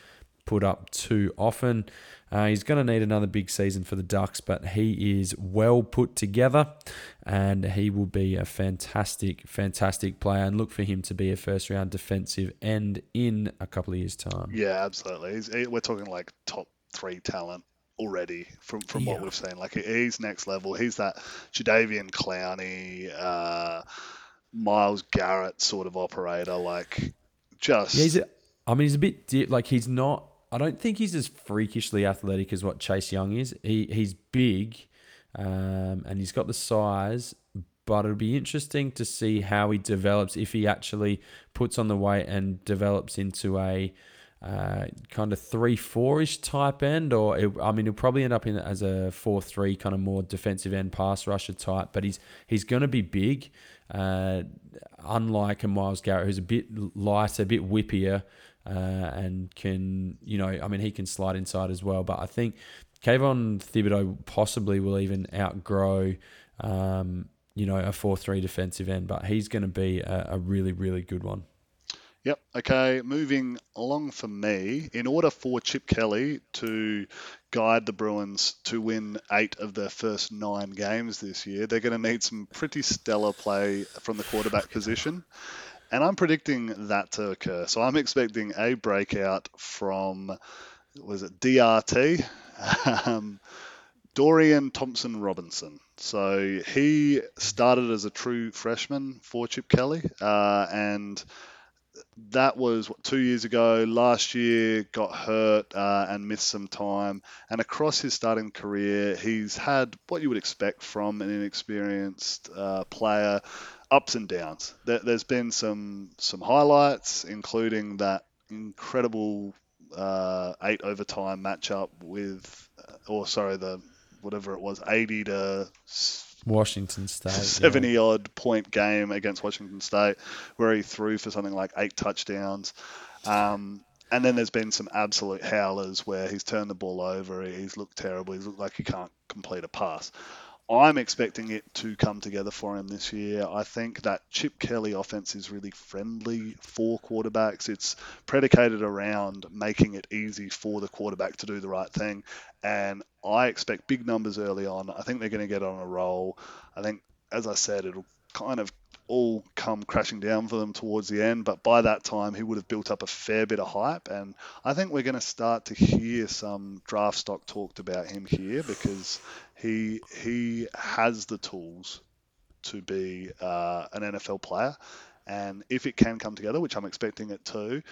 put up too often. Uh, he's going to need another big season for the Ducks, but he is well put together and he will be a fantastic, fantastic player. And look for him to be a first round defensive end in a couple of years' time. yeah absolutely he's, he, we're talking like top three talent already from from what Yeah. we've seen like he's next level he's that Jadeveon Clowney uh Myles Garrett sort of operator like just Yeah, he's a, I mean, he's a bit di- like he's not. I don't think he's as freakishly athletic as what Chase Young is. He he's big, um, and he's got the size. But it'll be interesting to see how he develops if he actually puts on the weight and develops into a uh, kind of three four ish type end, or it, I mean, he'll probably end up in as a four three kind of more defensive end pass rusher type. But he's he's going to be big, uh, unlike a Myles Garrett who's a bit lighter, a bit whippier, uh, and can you know, I mean, he can slide inside as well. But I think Kayvon Thibodeaux possibly will even outgrow. Um, you know, a 4 3 defensive end, but he's going to be a, a really, really good one. Yep. Okay. Moving along for me, in order for Chip Kelly to guide the Bruins to win eight of their first nine games this year, they're going to need some pretty stellar play from the quarterback position. And I'm predicting that to occur. So I'm expecting a breakout from, was it DRT? Um, Dorian Thompson Robinson. So he started as a true freshman for Chip Kelly, uh, and that was what, two years ago. Last year, got hurt uh, and missed some time. And across his starting career, he's had what you would expect from an inexperienced uh, player, ups and downs. There, there's been some some highlights, including that incredible uh, eight overtime matchup with, uh, or sorry, the whatever it was, 80 to Washington State. yeah. 70 odd point game against Washington State where he threw for something like eight touchdowns. Um, and then there's been some absolute howlers where he's turned the ball over, he's looked terrible, he's looked like he can't complete a pass. I'm expecting it to come together for him this year. I think that Chip Kelly offense is really friendly for quarterbacks. It's predicated around making it easy for the quarterback to do the right thing. And I expect big numbers early on. I think they're going to get on a roll. I think, as I said, it'll kind of all come crashing down for them towards the end. But by that time, he would have built up a fair bit of hype. And I think we're going to start to hear some draft stock talked about him here because he he has the tools to be uh, an NFL player. And if it can come together, which I'm expecting it to,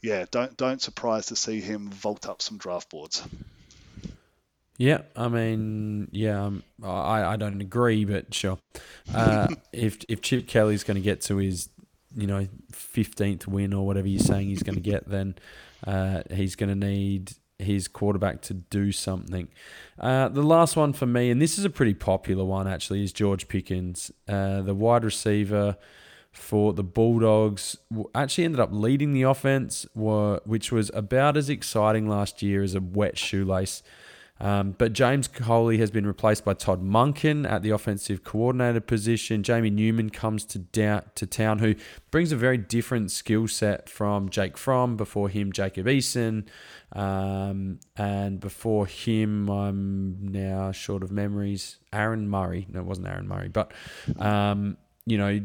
yeah, don't don't surprise to see him vault up some draft boards. Yeah, I mean, yeah, um, I, I don't agree, but sure. Uh, if if Chip Kelly's going to get to his, you know, fifteenth win or whatever you're saying he's going to get, then uh, he's going to need his quarterback to do something. Uh, the last one for me, and this is a pretty popular one actually, is George Pickens, uh, the wide receiver for the Bulldogs. Actually, ended up leading the offense, were, which was about as exciting last year as a wet shoelace. Um, but James Coley has been replaced by Todd Monken at the offensive coordinator position. Jamie Newman comes to, down, to town, who brings a very different skill set from Jake Fromm. Before him, Jacob Eason. Um, and before him, I'm now short of memories. Aaron Murray. No, it wasn't Aaron Murray. But, um, you know,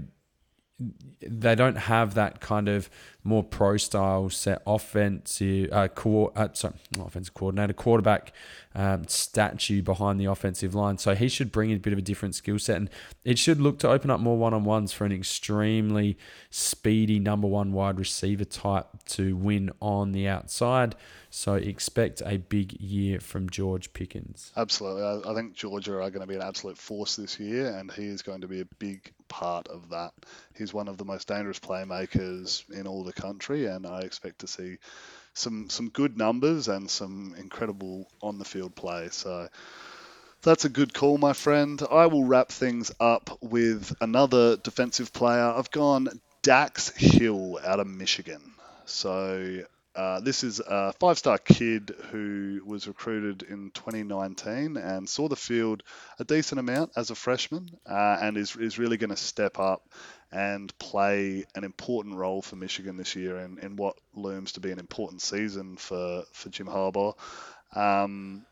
they don't have that kind of more pro style set offensive uh, co- uh, sorry, offensive coordinator quarterback um, statue behind the offensive line. So he should bring a bit of a different skill set, and it should look to open up more one on ones for an extremely speedy number one wide receiver type to win on the outside. So expect a big year from George Pickens. Absolutely. I, I think Georgia are going to be an absolute force this year, and he is going to be a big part of that. He's one of the most dangerous playmakers in all the country, and I expect to see some some good numbers and some incredible on the field play. So that's a good call, my friend. I will wrap things up with another defensive player. I've gone Dax Hill out of Michigan. So uh, this is a five star kid who was recruited in 2019 and saw the field a decent amount as a freshman uh, and is, is really going to step up and play an important role for Michigan this year in, in what looms to be an important season for, for Jim Harbaugh. Um,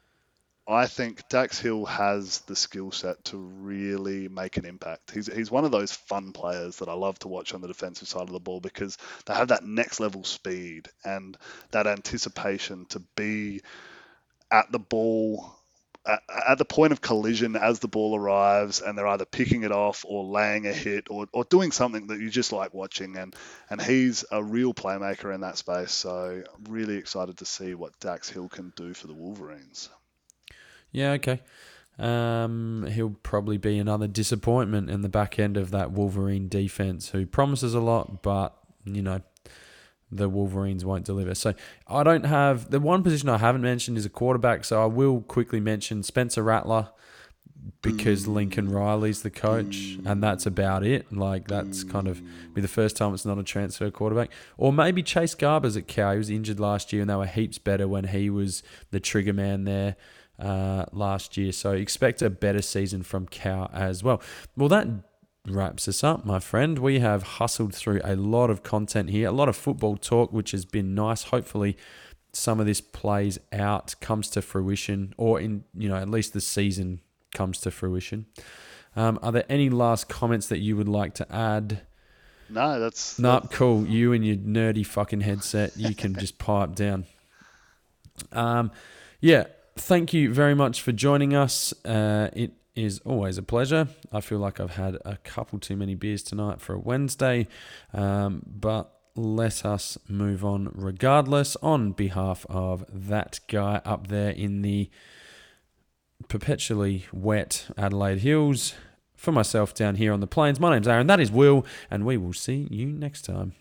I think Dax Hill has the skill set to really make an impact. He's, he's one of those fun players that I love to watch on the defensive side of the ball because they have that next level speed and that anticipation to be at the ball at, the point of collision as the ball arrives and they're either picking it off or laying a hit or, or doing something that you just like watching and and he's a real playmaker in that space so I'm really excited to see what Dax Hill can do for the Wolverines. Yeah, okay. Um, he'll probably be another disappointment in the back end of that Wolverine defense, who promises a lot, but you know the Wolverines won't deliver. So I don't have the one position I haven't mentioned is a quarterback. So I will quickly mention Spencer Rattler because mm. Lincoln Riley's the coach, and that's about it. Like that's kind of be the first time it's not a transfer quarterback, or maybe Chase Garbers at Cal. He was injured last year, and they were heaps better when he was the trigger man there uh, last year. So expect a better season from Cal as well. Well, that wraps us up, my friend. We have hustled through a lot of content here, a lot of football talk, which has been nice. Hopefully, some of this plays out, comes to fruition, or in you know at least the season comes to fruition. Um, are there any last comments that you would like to add? No, that's no nope, cool. You and your nerdy fucking headset, you can just pipe down. Um, yeah, thank you very much for joining us. Uh, it is always a pleasure. I feel like I've had a couple too many beers tonight for a Wednesday, um, but let us move on regardless. On behalf of that guy up there in the perpetually wet Adelaide Hills, for myself down here on the plains, my name's Aaron, that is Will, and we will see you next time.